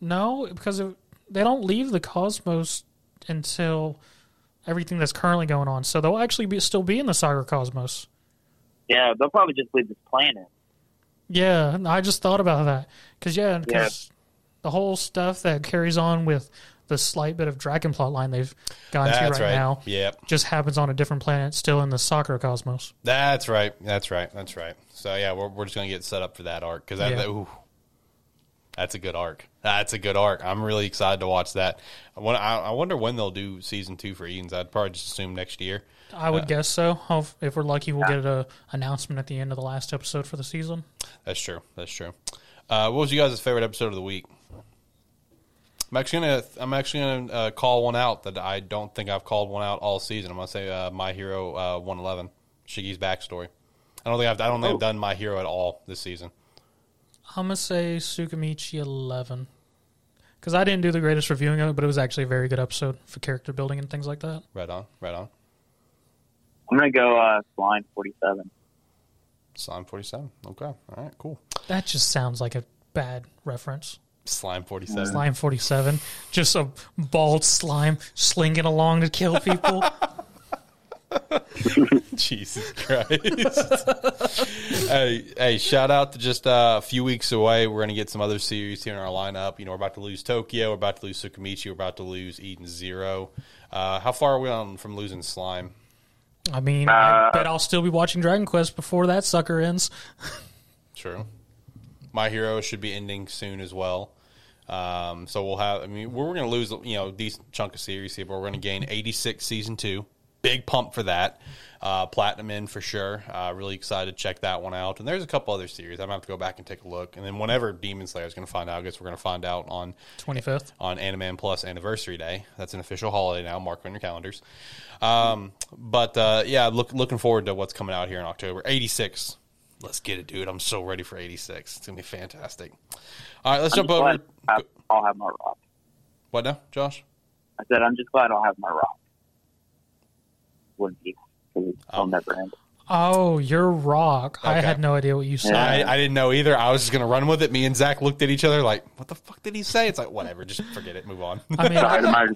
no, because it, they don't leave the cosmos until everything that's currently going on. So they'll actually be still be in the Sakura Cosmos. yeah, they'll probably just leave this planet. Yeah, I just thought about that because yeah, because the whole stuff that carries on with the slight bit of Dragon plot line they've gone to right, right. now Yep. just happens on a different planet, still in the Sakura Cosmos. That's right. That's right. That's right. So yeah, we're we're just gonna get set up for that arc because that, Yeah. that- ooh, that's a good arc. That's a good arc. I'm really excited to watch that. I, wonder, I, I wonder when they'll do season two for Eden's. I'd probably just assume next year. I would guess so. If we're lucky, we'll get an announcement at the end of the last episode for the season. That's true. That's true. Uh, what was you guys' favorite episode of the week? I'm actually gonna I'm actually gonna uh, call one out that I don't think I've called one out all season. I'm gonna say uh, My Hero uh, 111, Shigi's backstory. I don't think I've I don't think I've done My Hero at all this season. I'm gonna say Tsukimichi eleven because I didn't do the greatest reviewing of it, but it was actually a very good episode for character building and things like that. Right on, right on. I'm gonna go uh, Slime 47. Slime 47. Okay. All right, cool. That just sounds like a bad reference. Slime 47. Slime forty seven, just a bald slime slinging along to kill people. Jesus Christ. hey, hey, shout out to just uh, a few weeks away. We're going to get some other series here in our lineup. You know, we're about to lose Tokyo. We're about to lose Tsukimichi. We're about to lose Eden Zero. Uh, how far are we on from losing Slime? I mean, I Uh, bet I'll still be watching Dragon Quest before that sucker ends. True. My Hero should be ending soon as well. Um, so we'll have. I mean, we're going to lose you know a decent chunk of series here, but we're going to gain 86 season two. Big pump for that. Uh, Platinum End for sure. Uh, really excited to check that one out. And there's a couple other series. I'm gonna have to go back and take a look. And then whenever Demon Slayer is going to find out, I guess we're going to find out on Twenty fifth. on Animan Plus Anniversary Day. That's an official holiday now. Mark on your calendars. Um, but uh, yeah, look, looking forward to what's coming out here in October. 86. Let's get it, dude. I'm so ready for 86. It's gonna be fantastic. All right, let's I'm jump over. glad I'll have- I'll have my rock. What now, Josh? I said I'm just glad I'll have my rock. Wouldn't be. 'cause I'll Um, end. Oh, you're rock. I had no idea what you said. Yeah. I, I didn't know either. I was just gonna run with it. Me and Zach looked at each other like, "What the fuck did he say?" It's like, whatever. Just forget it. Move on. I mean, Sorry, I,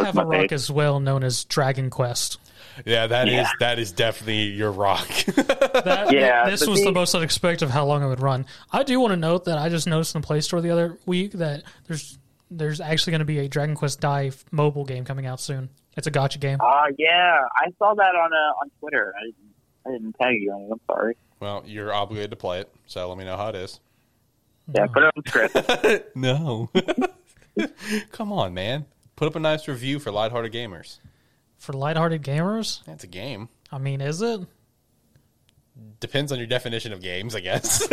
I have a rock face. as well, known as Dragon Quest. yeah, that is Yeah. that is definitely your rock. That, Yeah, this was the the- most unexpected of how long it would run. I do want to note that I just noticed in the Play Store the other week that there's there's actually going to be a Dragon Quest Dai mobile game coming out soon. It's a gacha game. Ah, yeah, I saw that on uh, on Twitter. I didn't, I didn't tag you on it. I'm sorry. well, you're obligated to play it, so let me know how it is. Yeah, put it on the script. No. Come on, man. Put up a nice review for lighthearted gamers. For lighthearted gamers, That's a game. I mean, is it? Depends on your definition of games, I guess.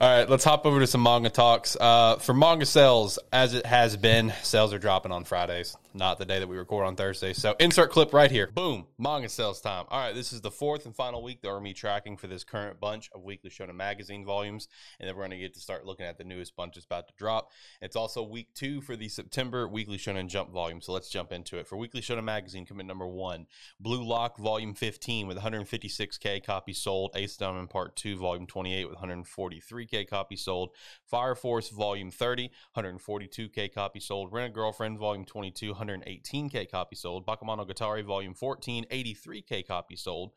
All right, let's hop over to some manga talks. Uh, for manga sales, as it has been, sales are dropping on Fridays, not the day that we record on Thursday. So insert clip right here. Boom, manga sales time. All right, this is the fourth and final week that we're tracking for this current bunch of Weekly Shonen magazine volumes, and then we're going to get to start looking at the newest bunch that's about to drop. It's also week two for the September Weekly Shonen Jump volume, so let's jump into it. For Weekly Shonen magazine, commit number one, Blue Lock Volume 15 with 156k copies sold. Ace Diamond Part 2 Volume 28 with 143k copies sold. Fire Force Volume 30, 142k copies sold. Rent a Girlfriend Volume 22, 118k copies sold. Bakemonogatari Volume 14, 83k copies sold.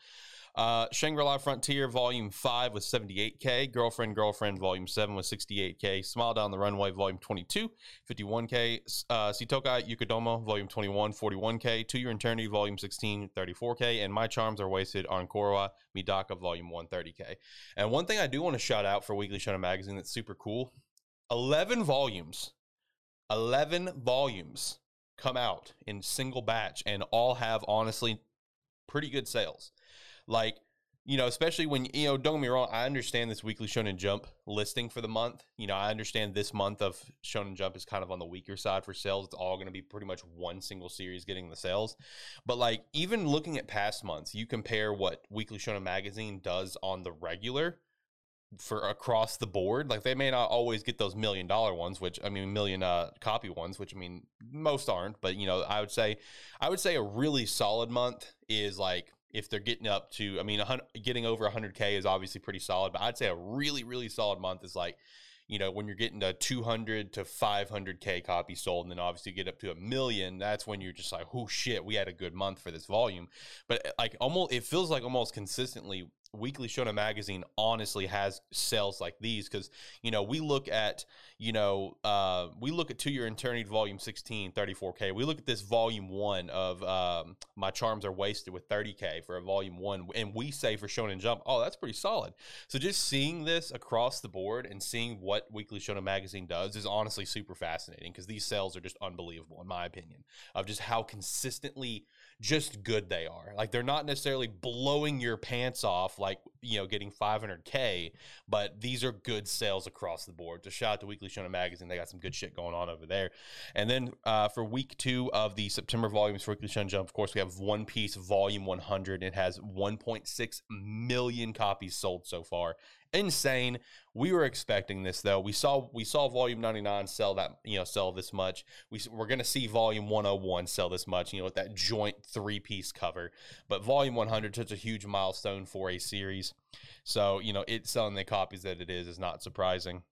Uh, Shangri-La Frontier Volume 5 was 78K. Girlfriend, Girlfriend Volume 7 was 68K. Smile Down the Runway Volume 22, 51K. Uh, Seitokai Yakuindomo Volume 21, 41K. To Your Eternity Volume 16, 34K. And My Charms Are Wasted on Kuroiwa Medaka Volume 1, 30K. And one thing I do want to shout out for Weekly Shonen Magazine that's super cool 11 volumes. 11 volumes come out in single batch and all have honestly pretty good sales. Like, you know, especially when you know, don't get me wrong, I understand this weekly Shonen Jump listing for the month. You know, I understand this month of Shonen Jump is kind of on the weaker side for sales. It's all going to be pretty much one single series getting the sales. But like, even looking at past months, you compare what Weekly Shonen Magazine does on the regular for across the board. Like they may not always get those million dollar ones, which I mean million uh, copy ones, which I mean most aren't. But you know, I would say I would say a really solid month is like if they're getting up to. I mean, getting over 100k is obviously pretty solid, but I'd say a really really solid month is like. You know, when you're getting to 200 to 500k copies sold, and then obviously get up to a million, that's when you're just like, oh shit, we had a good month for this volume. But like almost, it feels like almost consistently Weekly Shonen Magazine honestly has sales like these because you know we look at you know uh, we look at To Your Eternity Volume 16 34k we look at this Volume One of um, My Charms Are Wasted with 30k for a Volume One and we say for Shonen Jump oh that's pretty solid. So just seeing this across the board and seeing what Weekly Shonen Magazine does is honestly super fascinating because these sales are just unbelievable in my opinion of just how consistently just good they are. Like they're not necessarily blowing your pants off like, you know, getting 500K, but these are good sales across the board. To shout out to Weekly Shonen Magazine, they got some good shit going on over there. And then uh, for week two of the September volumes for Weekly Shonen Jump, of course, we have One Piece Volume 100. It has 1.6 million copies sold so far insane. We were expecting this though. We saw we saw volume 99 sell that, you know, sell this much. We we're going to see volume 101 sell this much, you know, with that joint three-piece cover. But volume 100 such a huge milestone for a series. So, you know, it selling the copies that it is is not surprising.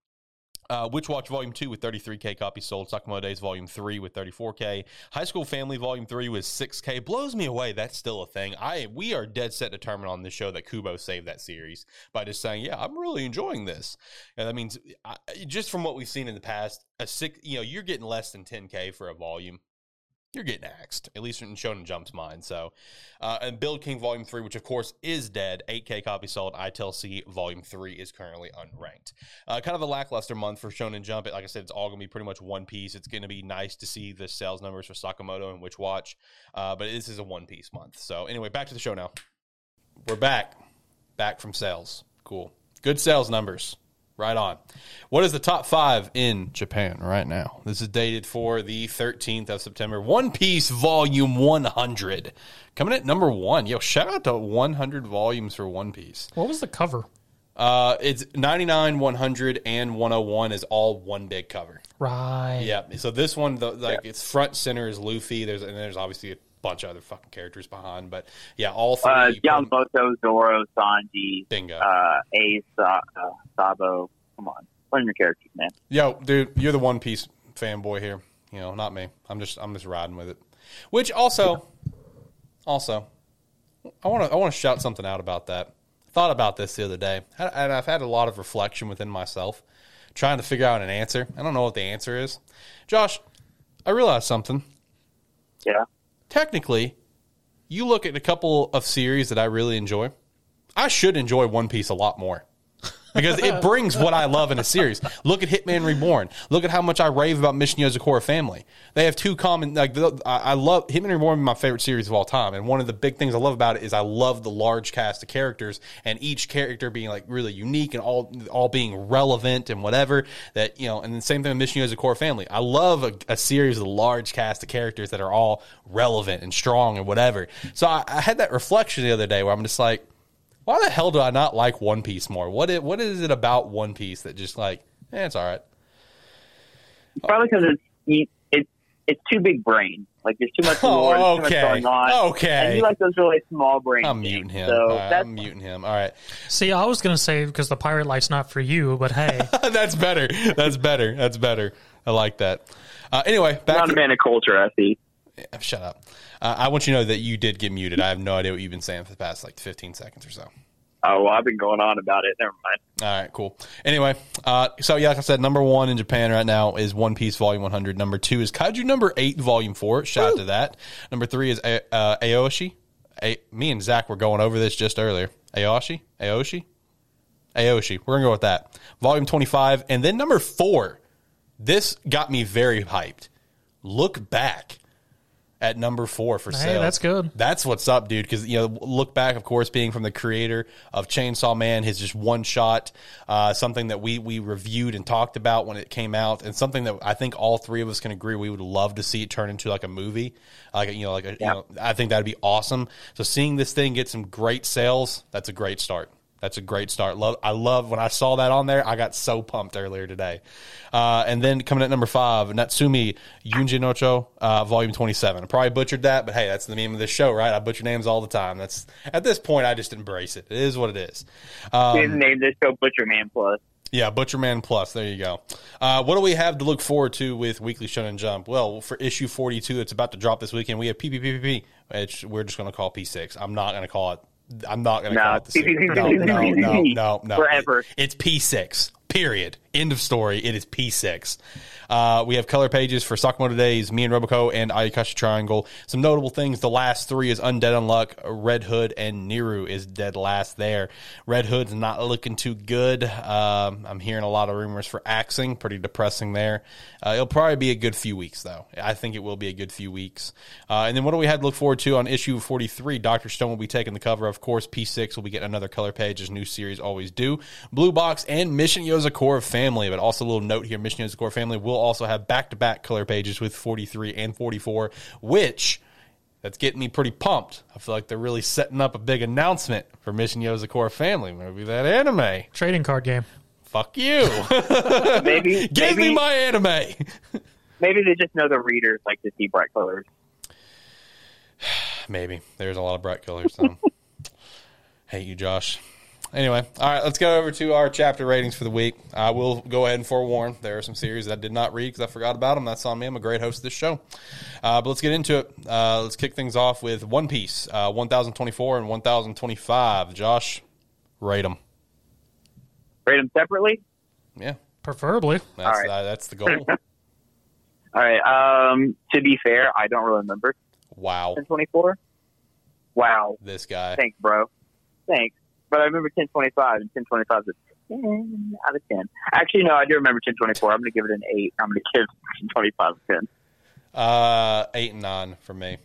Uh, Witch Watch Volume 2 with 33K copies sold. Sakamoto Days Volume 3 with 34K. High School Family Volume 3 with 6K. Blows me away. That's still a thing. I We are dead set determined on this show that Kubo saved that series by just saying, yeah, I'm really enjoying this. And that means, I, just from what we've seen in the past, a six, you know, you're getting less than 10K for a volume you're getting axed, at least in Shonen Jump's mind. So, uh, and Build King Volume 3, which of course is dead, 8K copy sold. ITLC Volume 3 is currently unranked. Uh, kind of a lackluster month for Shonen Jump. Like I said, it's all going to be pretty much one piece. It's going to be nice to see the sales numbers for Sakamoto and Witch Watch, uh, but this is a one piece month. So, anyway, back to the show now. We're back. Back from sales. Cool. Good sales numbers. Right on. What is the top five in Japan right now? This is dated for the 13th of September. One Piece Volume 100. Coming at number one. Yo, shout out to 100 volumes for One Piece. What was the cover? Uh, it's 99, 100, and 101 is all one big cover. Right. Yeah. So this one, the, like, yeah. it's front center is Luffy. There's and there's obviously bunch of other fucking characters behind. But yeah, all three. Uh, Yamato, Zoro, Sanji, Bingo, uh, Ace, uh, Sabo. Come on, learn your characters, man. Yo, dude, you're the One Piece fanboy here. You know, not me. I'm just I'm just riding with it. Which also, also, I want to I want to shout something out about that. Thought about this the other day, and I've had a lot of reflection within myself, trying to figure out an answer. I don't know what the answer is. Josh, I realized something. Yeah technically, you look at a couple of series that I really enjoy. I should enjoy One Piece a lot more because it brings what I love in a series. Look at Hitman Reborn. Look at how much I rave about Mission Yozakura Family. They have two common. Like I love Hitman Reborn, my favorite series of all time, and one of the big things I love about it is I love the large cast of characters and each character being like really unique and all all being relevant and whatever. That you know, and the same thing with Mission Yozakura Family. I love a, a, series of large cast of characters that are all relevant and strong and whatever. So I, I had that reflection the other day where I'm just like why the hell do I not like One Piece more? What it, what is it about One Piece that just like, eh, it's all right? Probably because it's it's it's too big brain. Like there's too much lore, oh, okay. too much going on. Okay, and you like those really small brains. I'm muting him. So right, I'm muting him. All right. See, I was gonna say because the pirate life's not for you, but hey, that's better. That's better. That's better. I like that. Uh, anyway, back. Not to, a man of culture, I see. Yeah, Shut up. Uh, I want you to know that you did get muted. I have no idea what you've been saying for the past like 15 seconds or so. Oh, well, I've been going on about it. Never mind. All right, cool. Anyway, uh, so yeah, like I said, number one in Japan right now is One Piece Volume 100. Number two is Kaiju Number Eight Volume Four. Shout out to that. Number three is A- uh, Aoshi. A- me and Zach were going over this just earlier. Aoshi, Aoshi, Aoshi. We're gonna go with that. Volume 25, and then number four. This got me very hyped. Look back at number four for Hey, sale. that's good. That's what's up, dude. Because you know, look back, of course, being from the creator of Chainsaw Man, his just one shot, uh, something that we we reviewed and talked about when it came out, and something that I think all three of us can agree we would love to see it turn into like a movie, like you know, like a, you know, I think that'd be awesome. So seeing this thing get some great sales, that's a great start. That's a great start. Love, I love when I saw that on there. I got so pumped earlier today. Uh, and then coming at number five, Natsumi Yunji Nocho, uh, volume twenty-seven. I probably butchered that, but hey, that's the name of this show, right? I butcher names all the time. That's at this point, I just embrace it. It is what it is. Um, His name this show Butcher Man Plus. yeah, Butcherman Plus. There you go. Uh, what do we have to look forward to with Weekly Shonen Jump? Well, for issue 42, it's about to drop this weekend. We have PPPPP, which we're just going to call P6. I'm not going to call it. I'm not going to No, call it the six. No, no, no, no, no. Forever. It's P6. Period. End of story. It is P6. Uh, we have color pages for Sakamoto Days, Me and Roboco, and Ayakashi Triangle. Some notable things. The last three is Undead Unluck, Red Hood, and Niru is dead last there. Red Hood's not looking too good. Um, I'm hearing a lot of rumors for axing. Pretty depressing there. Uh, it'll probably be a good few weeks, though. I think it will be a good few weeks. Uh, and then what do we have to look forward to on issue 43? Dr. Stone will be taking the cover. Of course, P6 will be getting another color page, as new series always do. Blue Box and Mission Yozakura Family. But also a little note here Mission Yozakura Family will also have back to back color pages with 43 and 44, which. That's getting me pretty pumped. I feel like they're really setting up a big announcement for Mission Yozakura Family. Maybe that anime. Trading card game. Fuck you. Maybe, Give maybe, me my anime. maybe they just know the readers like to see bright colors. Maybe. There's a lot of bright colors. So. Hate you, Josh. Anyway, all right, let's go over to our chapter ratings for the week. I will go ahead and forewarn there are some series that I did not read because I forgot about them. That's on me. I'm a great host of this show. Uh, but let's get into it. Uh, let's kick things off with One Piece, uh, 1024 and 1025. Josh, rate them. Rate them separately. Yeah, Preferably. that's, All right. uh, that's the goal. All right. Um, to be fair, I don't really remember wow, 1024. Wow. this guy. Thanks, bro. Thanks. But I remember 1025, and 1025 is 10 out of 10. Actually, no, I do remember 1024. I'm going to give it an 8. I'm going to give 1025 a 10. Uh, eight and nine for me.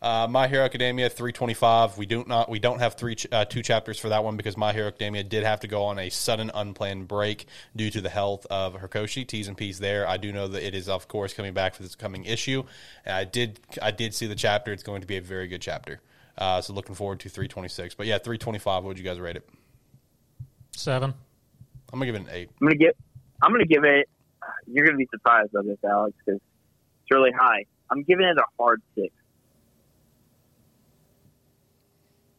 Uh, My Hero Academia three twenty five. We do not we don't have three uh, two chapters for that one because My Hero Academia did have to go on a sudden unplanned break due to the health of Horikoshi. T's and P's there. I do know that it is of course coming back for this coming issue. And I did I did see the chapter. It's going to be a very good chapter. Uh, so looking forward to three twenty six. But yeah, three twenty five. What would you guys rate it? Seven. I'm gonna give it an eight. I'm going to give I'm going to give it you're going to be surprised by this, Alex, because it's really high. I'm giving it a hard 6.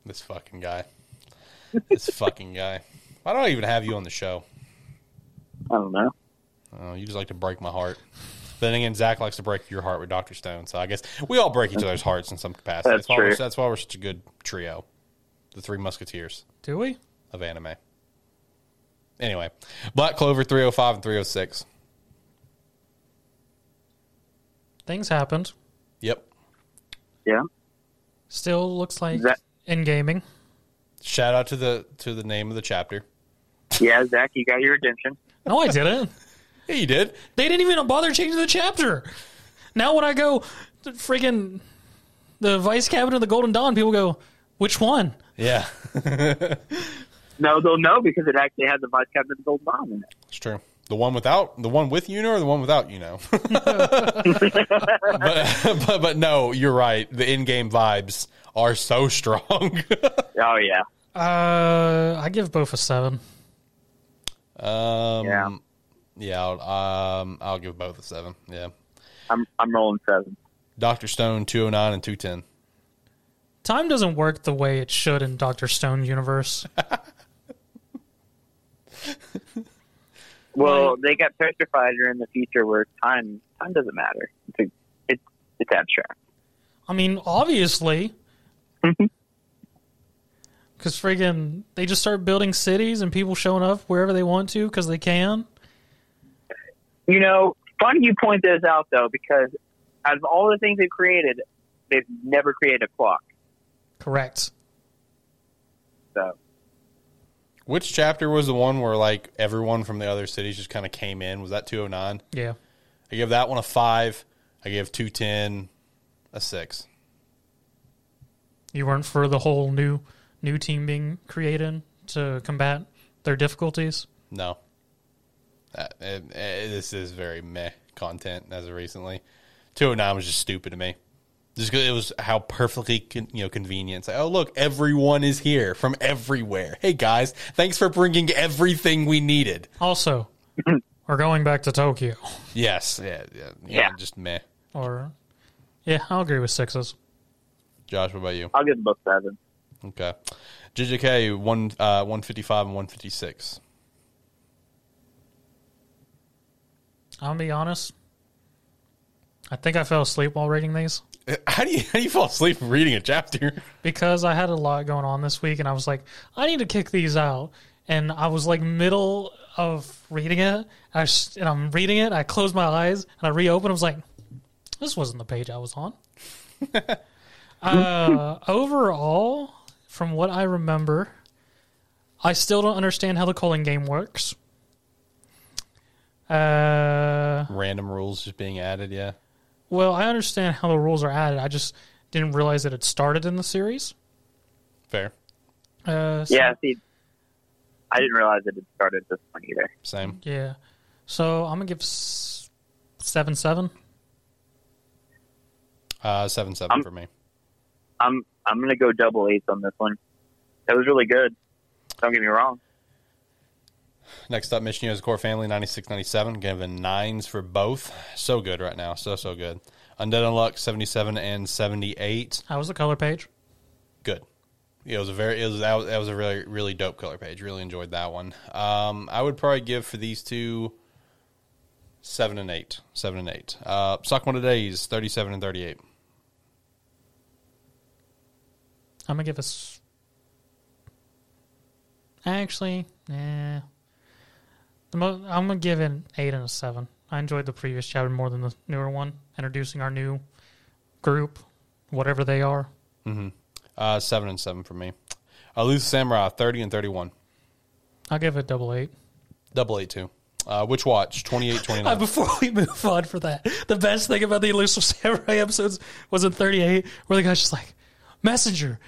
This fucking guy. this fucking guy. Why don't I even have you on the show? I don't know. Oh, you just like to break my heart. But then again, Zach likes to break your heart with Doctor Stone. So I guess we all break each other's hearts in some capacity. That's why We're, true. that's why we're such a good trio, the Three Musketeers Do we? of anime. Anyway, Black Clover three hundred five and three hundred six. Things happened. Yep. Yeah. Still looks like That- in gaming. Shout out to the to the name of the chapter. Yeah, Zach, you got your attention. No, I didn't. Yeah, you did. They didn't even bother changing the chapter. Now when I go to friggin' the Vice Cabinet of the Golden Dawn, people go, which one? Yeah, No, they'll know because it actually has the vice captain of the Golden Dawn in it. it's true. The one without the one with Uno or the one without Uno. but, but but no, you're right. The in-game vibes are so strong. Oh yeah. Uh, I give both a seven. Um, Yeah. Yeah, I'll, um, I'll give both a seven. Yeah, I'm I'm rolling seven. Doctor Stone two hundred nine and two ten. Time doesn't work the way it should in Doctor Stone universe. Well, they got petrified in the future where time time doesn't matter. It's a, it's it's abstract. I mean, obviously. Because friggin' they just start building cities and people showing up wherever they want to because they can. You know, funny you point this out though, because out of all the things they've created, they've never created a clock. Correct. So Which chapter was the one where like everyone from the other cities just kind of came in? Was that 209? Yeah. I give that one a five. I give 210 a six. You weren't for the whole new new team being created to combat their difficulties. No. Uh, it- it- this is very meh content as of recently. 209 was just stupid to me. Just 'cause it was how perfectly con, you know convenient. It's like, oh look, everyone is here from everywhere. Hey guys, thanks for bringing everything we needed. Also, we're going back to Tokyo. Yes, yeah, yeah, yeah. Yeah. just meh. Or, yeah, I'll agree with sixes. Josh, what about you? I'll give them both seven. Okay, JJK one uh, one fifty five and one fifty six. I'm gonna be honest. I think I fell asleep while reading these How do you how do you fall asleep reading a chapter? because I had a lot going on this week, and I was like, I need to kick these out. And I was like middle of reading it, I s- and I'm reading it. I closed my eyes and I reopened. I was like, this wasn't the page I was on. uh, overall, from what I remember, I still don't understand how the culling game works. Uh, Random rules just being added. Yeah, well, I understand how the rules are added. I just didn't realize that it started in the series. fair. Uh, so- Yeah, see, I didn't realize it had started this point either. Same. Yeah. So I'm gonna give s- seven seven. Uh, seven seven I'm- for me. I'm I'm gonna go double eights on this one. That was really good. Don't get me wrong. Next up, Mission Yozakura Family 96 97, given nines for both. So good right now. So, so good. Undead Unluck 77 and 78. How was the color page? Good. It was a very, it was, that was, that was a really, really dope color page. Really enjoyed that one. Um, I would probably give for these two seven and eight. Seven and eight. Uh, Sakamoto Days 37 and 38. I'm gonna give us. Actually, nah. The mo- I'm gonna give it an eight and a seven. I enjoyed the previous chapter more than the newer one, introducing our new group, whatever they are. Uh, seven and seven for me. Uh, Samurai 30 and 31. I'll give it double eight. Double eight, too. Uh, Witch Watch 28 Uh, 29. before we move on for that, the best thing about the Elusive Samurai episodes was in 38, where the guy's just like, Messenger,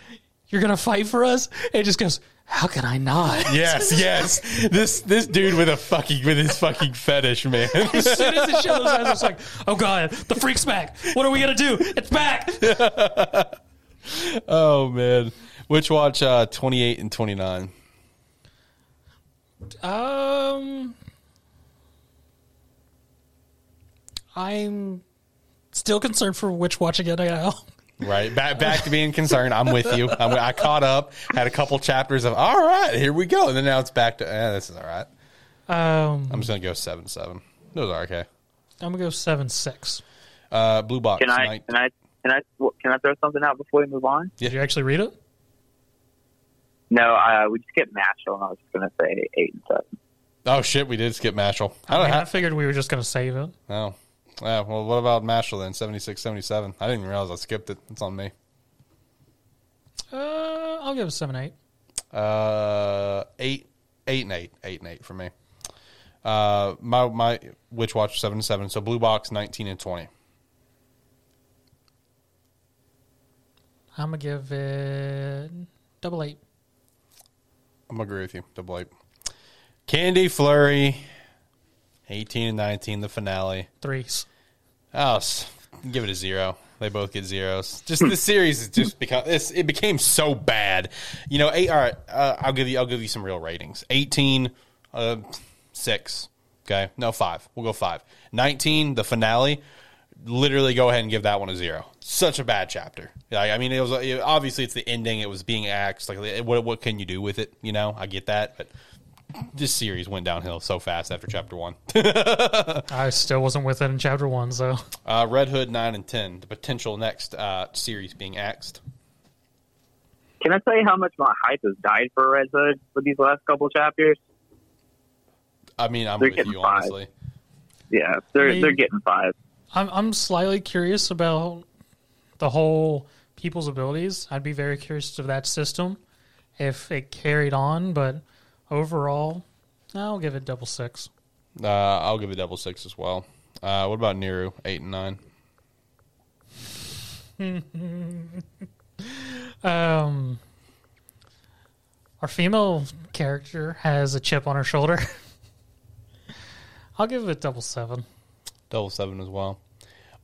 you're going to fight for us? And he just goes, How can I not? Yes, yes. This this dude with a fucking with his fucking fetish, man. As soon as it showed those eyes, I was like, Oh God, the freak's back. What are we going to do? It's back. oh man. Witch Watch uh 28 and 29. Um, I'm still concerned for Witch Watch again now. Right. Back back to being concerned. I'm with you. I'm, I caught up, had a couple chapters of all right, here we go. And then now it's back to eh, this is all right. Um, I'm just gonna go seven seven. Those are okay. I'm gonna go seven six. Uh blue box Can I night- can I can I can I throw something out before we move on? Did you actually read it? No, uh, we skipped Mashle, and I was just gonna say eight and seven. Oh shit, we did skip Mashle. I I, mean, I figured we were just gonna save it. Oh. Yeah, well what about Mashle then? 76, 77. I didn't even realize I skipped it. It's on me. Uh, I'll give it seven eight. Uh, eight, eight and eight, eight and eight for me. Uh, my my Witch Watch seven and seven. So Blue Box nineteen and twenty. I'm gonna give it double eight. I'm gonna agree with you. Double eight. Candy Flurry, eighteen and nineteen. The finale. Threes. Oh, s- give it a zero. They both get zeros. Just the series is just become it's, it became so bad. You know, eight. All right, uh, I'll give you. I'll give you some real ratings. Eighteen, uh, six. Okay, no five. We'll go five. Nineteen, the finale. Literally, go ahead and give that one a zero. Such a bad chapter. I, I mean, it was it- obviously it's the ending. It was being axed. Like, what what can you do with it? You know, I get that, but this series went downhill so fast after chapter one. I still wasn't with it in chapter one, so uh, Red Hood nine and ten, the potential next uh, series being axed. Can I tell you how much my hype has died for Red Hood for these last couple chapters? I mean, I'm They're with you five. honestly. Yeah, they're I mean- they're getting five. I'm I'm slightly curious about the whole people's abilities. I'd be very curious of that system if it carried on, but overall, I'll give it double six. Uh, I'll give it double six as well. Uh, what about Niru eight and nine? Um, our female character has a chip on her shoulder. I'll give it double seven. Double seven as well.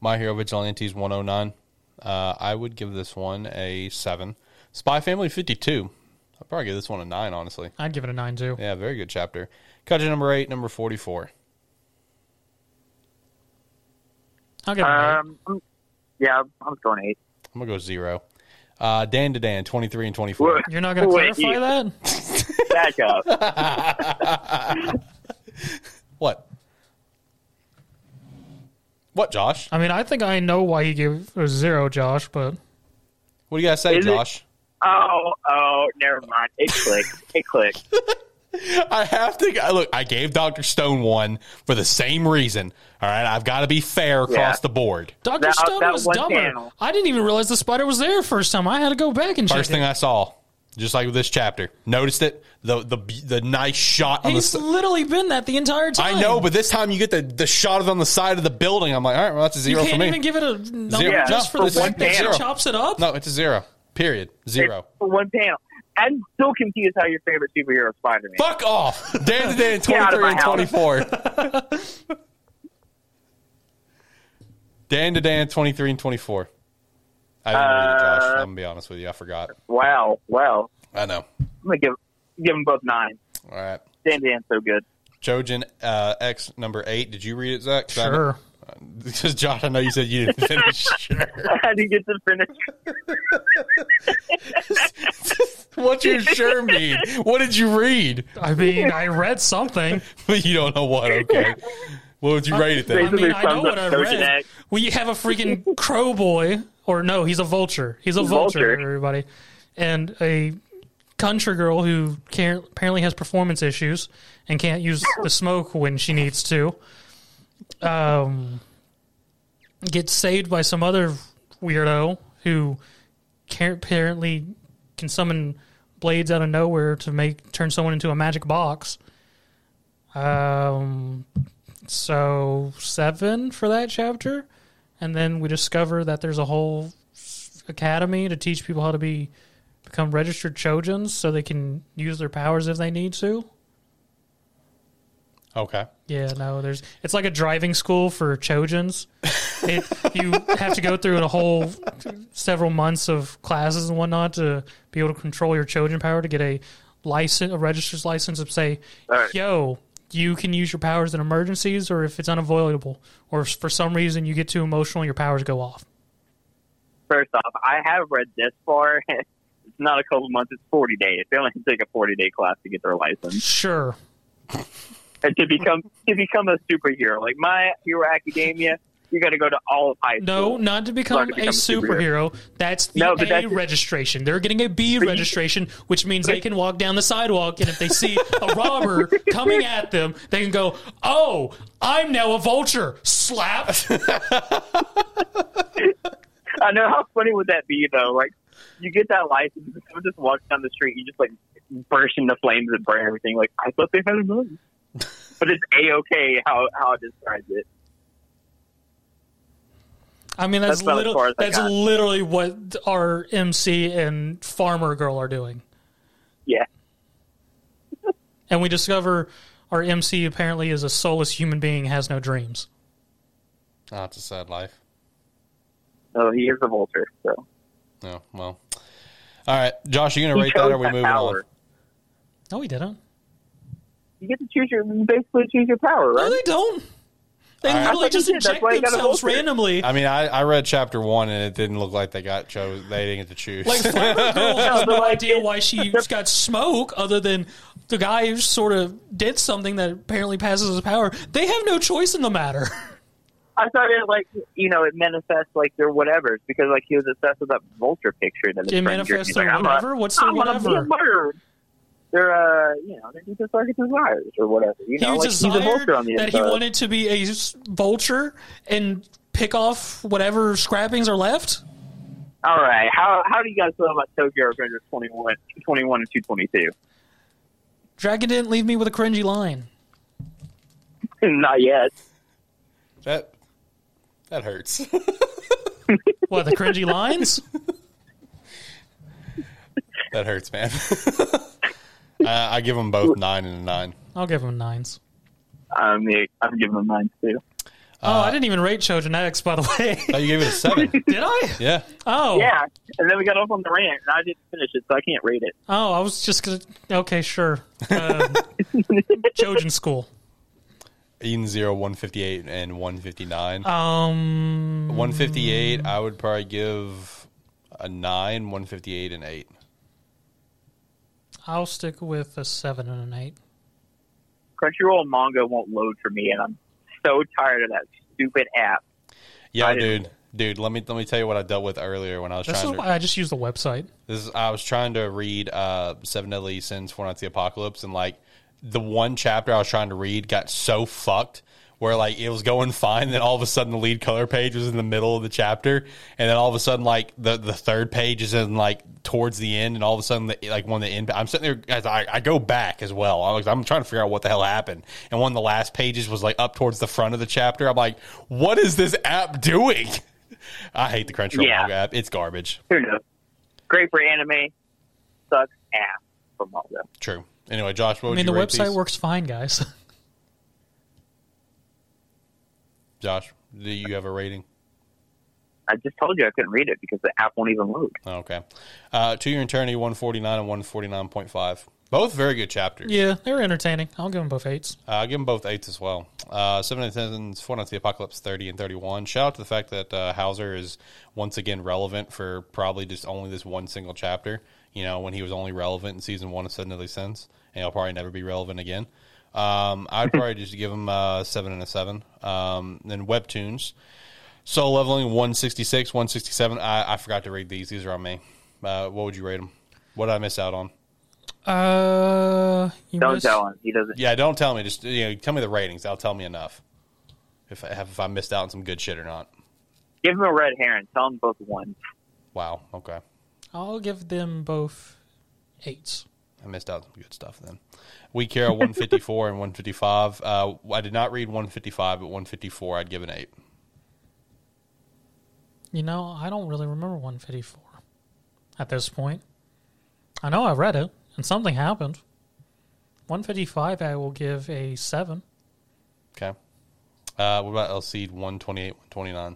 My Hero Vigilantes 109. Uh, I would give this one a seven. Spy Family 52. I'd probably give this one a nine, honestly. I'd give it a nine too. Yeah, very good chapter. Kaiju number eight, number 44. I'll give it an eight. Um, yeah, I'm going eight. I'm going to go zero. Uh, Dandadan, 23 and 24. You're not going to Wait, clarify you- that? Back up. What? What, Josh? I mean, I think I know why he gave a zero, Josh, but What do you guys say, Is it- Josh? Oh, oh, never mind. It clicked. It clicked. I have to I- look. I gave Doctor Stone one for the same reason. All right, I've got to be fair across Yeah. the board. Dr. Stone that was one dumber. panel. I didn't even realize the spider was there first time. I had to go back and check First it. thing I saw, just like with this chapter, noticed it. The the the nice shot on He's the. s- literally been that the entire time. I know, but this time you get the the shot of it on the side of the building. I'm like, all right, well that's a zero you zero can't for me. even give it a number Zero. just No, for the for one fact that she panel. chops it up. no, it's a zero. Period. Zero. For one panel. I'm still confused how your favorite superhero is Spider Man. Fuck off. Dandadan, Get out of 23 and 24. Dandadan, 23 and 24. I didn't read it, Josh. I'm going to be honest with you. I forgot. Wow, wow. I know. I'm gonna give give them both nine. All right. Dan Dan's so good. Chojin uh, X number eight. Did you read it, Zach? 'Cause I Sure. Because Josh, I know you said you didn't finish. sure. I didn't get to finish. What's your sure mean? What did you read? I mean, I read something. But you don't know what. Okay. What would you rate it I then? Basically mean, I know what I read. X. We have a freaking crow boy, or no, he's a vulture. He's a vulture, vulture. everybody. And a country girl who can apparently has performance issues and can't use the smoke when she needs to. Um, gets saved by some other weirdo who can, apparently can summon blades out of nowhere to make turn someone into a magic box. Um, so seven for that chapter, and then we discover that there's a whole academy to teach people how to be become registered Chojins, so they can use their powers if they need to. Okay. Yeah, no, there's it's like a driving school for Chojins. It, you have to go through a whole several months of classes and whatnot to be able to control your Chojin power to get a license, a register's license of say, All right. yo, you can use your powers in emergencies or if it's unavoidable, or if for some reason you get too emotional, and your powers go off. First off, I have read this far. It's not a couple months; it's forty days. They only take a forty day class to get their license Sure, and to become to become a superhero. Like My Hero Academia, you got to go to all of high no, not to become, to a become a superhero. That's the No, A that's- registration. They're getting a B registration, which means they can walk down the sidewalk, and if they see a robber coming at them, they can go, "Oh, I'm now a vulture." Slap. I know how funny would that be though. Like you get that license, and someone just walks down the street, you just like burst into flames and burn everything. Like I thought they had a gun, but it's a okay how how it describes it. I mean, that's, That's about as little, far as I literally what our MC and Farmer Girl are doing. Yeah, And we discover our MC apparently is a soulless human being, has no dreams. Oh, it's a sad life. Oh, he is a vulture. So No, well. All right, Josh, are you gonna rate that? Or are we that moving power. on? No, he didn't. You get to choose your you basically choose your power, No, right? they don't. They All right. literally That's just what you did. That's inject why you got a themselves randomly. I mean, I, I read chapter one and it didn't look like they got chose. They didn't get to choose. Like Flower Girl has no idea why she got smoke, other than the guy who sort of did something that apparently passes his power. They have no choice in the matter. I thought it like you know it manifests like their whatever because like he was obsessed with that vulture picture that his It friend manifests their like, whatever? A, What's their I'm gonna a whatever? Murderer. They're uh you know they're just like desires or whatever. You He know, like he's a vulture on the that he wanted to be a vulture and pick off whatever scrappings are left. All right, how how do you guys feel about Tokyo Revengers 21, 21 and two twenty two? Drakken didn't leave me with a cringy line. Not yet. that that hurts. What the cringy lines? that hurts, man. Uh, I give them both nine and a nine. I'll give them nines. I'm the, I'm giving them nines too. oh, I didn't even rate Chojin X, by the way. Oh, you gave it a seven. Did I? yeah. Oh, Yeah, and then we got off on the rant, and I didn't finish it, so I can't rate it. Oh, I was just gonna. Okay, sure. Um, Chojin School. Eden Zero, 158, and 159. Um, 158, I would probably give a 9, 158, and 8. I'll stick with a seven and an eight. Crunchyroll manga won't load for me, and I'm so tired of that stupid app. Yeah, I dude. Dude, let me let me tell you what I dealt with earlier when I was This is trying to. why I just use the website. This is, I was trying to read uh, Seven Deadly Sins, Four Knights of the Apocalypse, and like the one chapter I was trying to read got so fucked where like it was going fine, then all of a sudden the lead color page was in the middle of the chapter, and then all of a sudden like the the third page is in like towards the end, and all of a sudden the, like one of the end. I'm sitting there as I, I go back as well. I'm, like, I'm trying to figure out what the hell happened, and one of the last pages was like up towards the front of the chapter. I'm like, what is this app doing? I hate the Crunchyroll Yeah. app. It's garbage. Who knows? Great for anime, sucks ass for manga. True. Anyway, Josh, what I mean, you the rate website these? works fine, guys. Josh, do you have a rating? I just told you I couldn't read it because the app won't even load. Okay. Uh, to Your Eternity, 149 and 149.5. Both very good chapters. yeah, they're entertaining. I'll give them both eights. Uh, I'll give them both eights as well. Uh, Seven and Tens, Four Knights of the Apocalypse, 30 and 31. Shout out to the fact that uh, Howzer is once again relevant for probably just only this one single chapter. You know, when he was only relevant in season one of Seven Deadly Sins, and he'll probably never be relevant again. Um, I'd probably just give him a seven and a seven. Um, then Webtoons. Solo Leveling 166, 167. I, I forgot to read these. These are on me. Uh, what would you rate them? What did I miss out on? Uh, you Don't missed- tell him. He doesn't. Yeah, don't tell me. Just you know, tell me the ratings. That'll tell me enough. If I have, if I missed out on some good shit or not. Give him a red herring. Tell him both ones. Wow. Okay, I'll give them both eights. I missed out on some good stuff then. We care 154 and 155. Uh, I did not read 155, but 154 I'd give an eight. You know, I don't really remember 154 at this point. I know I read it, and something happened. 155, I will give a 7. Okay. Uh, what about LC 128, 129?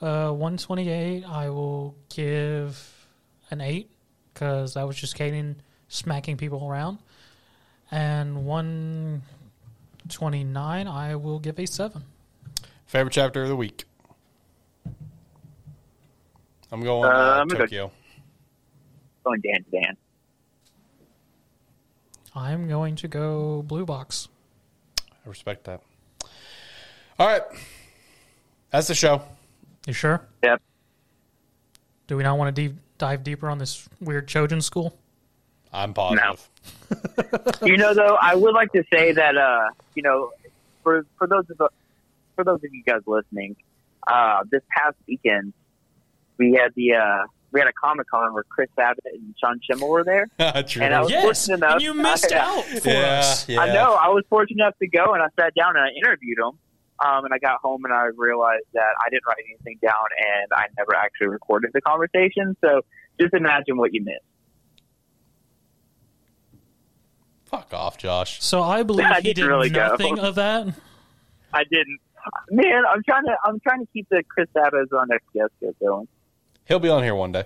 Uh, 128, I will give an 8, because that was just Kaden smacking people around. And 129, I will give a 7. Favorite chapter of the week. I'm going Uh, uh, I'm gonna go- Tokyo. Going Dandadan. I'm going to go Blue Box. I respect that. All right, that's the show. You sure? Yep. Do we not want to deep, dive deeper on this weird Chojin school? I'm positive. you know, though, I would like to say that uh, you know, for for those of for those of you guys listening, uh, this past weekend we had the uh, we had a Comic Con where Chris Abbott and Sean Schemmel were there. True. And I was Yes, fortunate enough- and you missed I- out for yeah, us. yeah. I know. I was fortunate enough to go, and I sat down and I interviewed him. Um, and I got home and I realized that I didn't write anything down, and I never actually recorded the conversation. So just imagine what you missed. Fuck off, Josh. So I believe I he didn't did really go. nothing of that. I didn't. Man, I'm trying to. I'm trying to keep the Chris Abbott on next guest going. He'll be on here one day.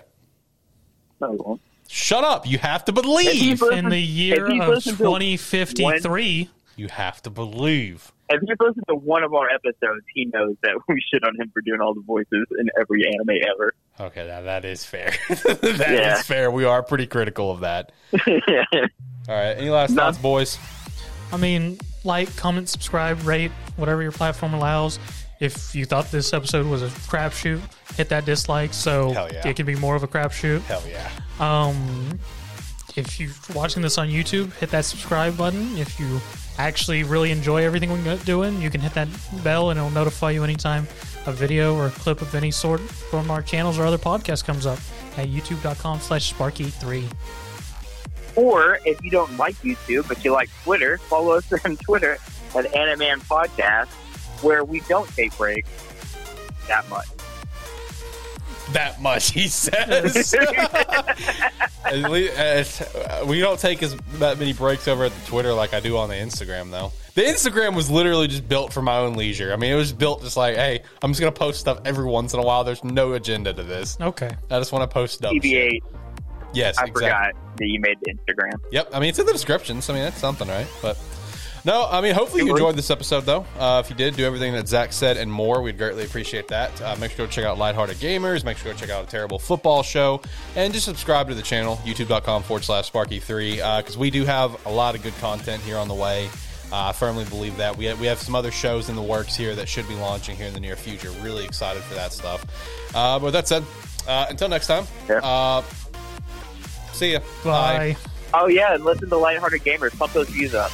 No, he won't. Shut up. You have to believe. he's In the year of listened to 2053, You have to believe. If you've listened to one of our episodes, he knows that we shit on him for doing all the voices in every anime ever. Okay, now that is fair. That is Yeah. fair. We are pretty critical of that. yeah. All right. Any last No. thoughts, boys? I mean, like, comment, subscribe, rate, whatever your platform allows. If you thought this episode was a crapshoot, hit that dislike so yeah. it can be more of a crapshoot. Hell yeah. Um, if you're watching this on YouTube, hit that subscribe button. If you actually really enjoy everything we're doing, you can hit that bell and it'll notify you anytime a video or a clip of any sort from our channels or other podcast comes up at youtube.com slash sparky3. or if you don't like YouTube but you like Twitter, follow us on Twitter at Animan Podcast, where we don't take breaks that much. That much, he says. At least, uh, we don't take as that many breaks over at the Twitter like I do on the Instagram, though. The Instagram was literally just built for my own leisure. I mean, it was built just like, hey, I'm just gonna post stuff every once in a while. There's no agenda to this. Okay. I just want to post dumb shit. TBA, Yes, I exactly. forgot that you made the Instagram. Yep. I mean, it's in the description, so I mean, that's something, right? But no, I mean, hopefully you enjoyed this episode, though. Uh, if you did, do everything that Zach said and more. We'd greatly appreciate that. Uh, make sure to check out Lighthearted Gamers. Make sure to go check out a terrible football show, and just subscribe to the channel, youtube.com forward slash Sparky3, because we do have a lot of good content here on the way. Uh, I firmly believe that we have, we have some other shows in the works here that should be launching here in the near future. Really excited for that stuff. Uh, but with that said, uh, until next time, Yeah. uh, see ya. Bye. Oh yeah, and listen to Lighthearted Gamers. Pump those views up.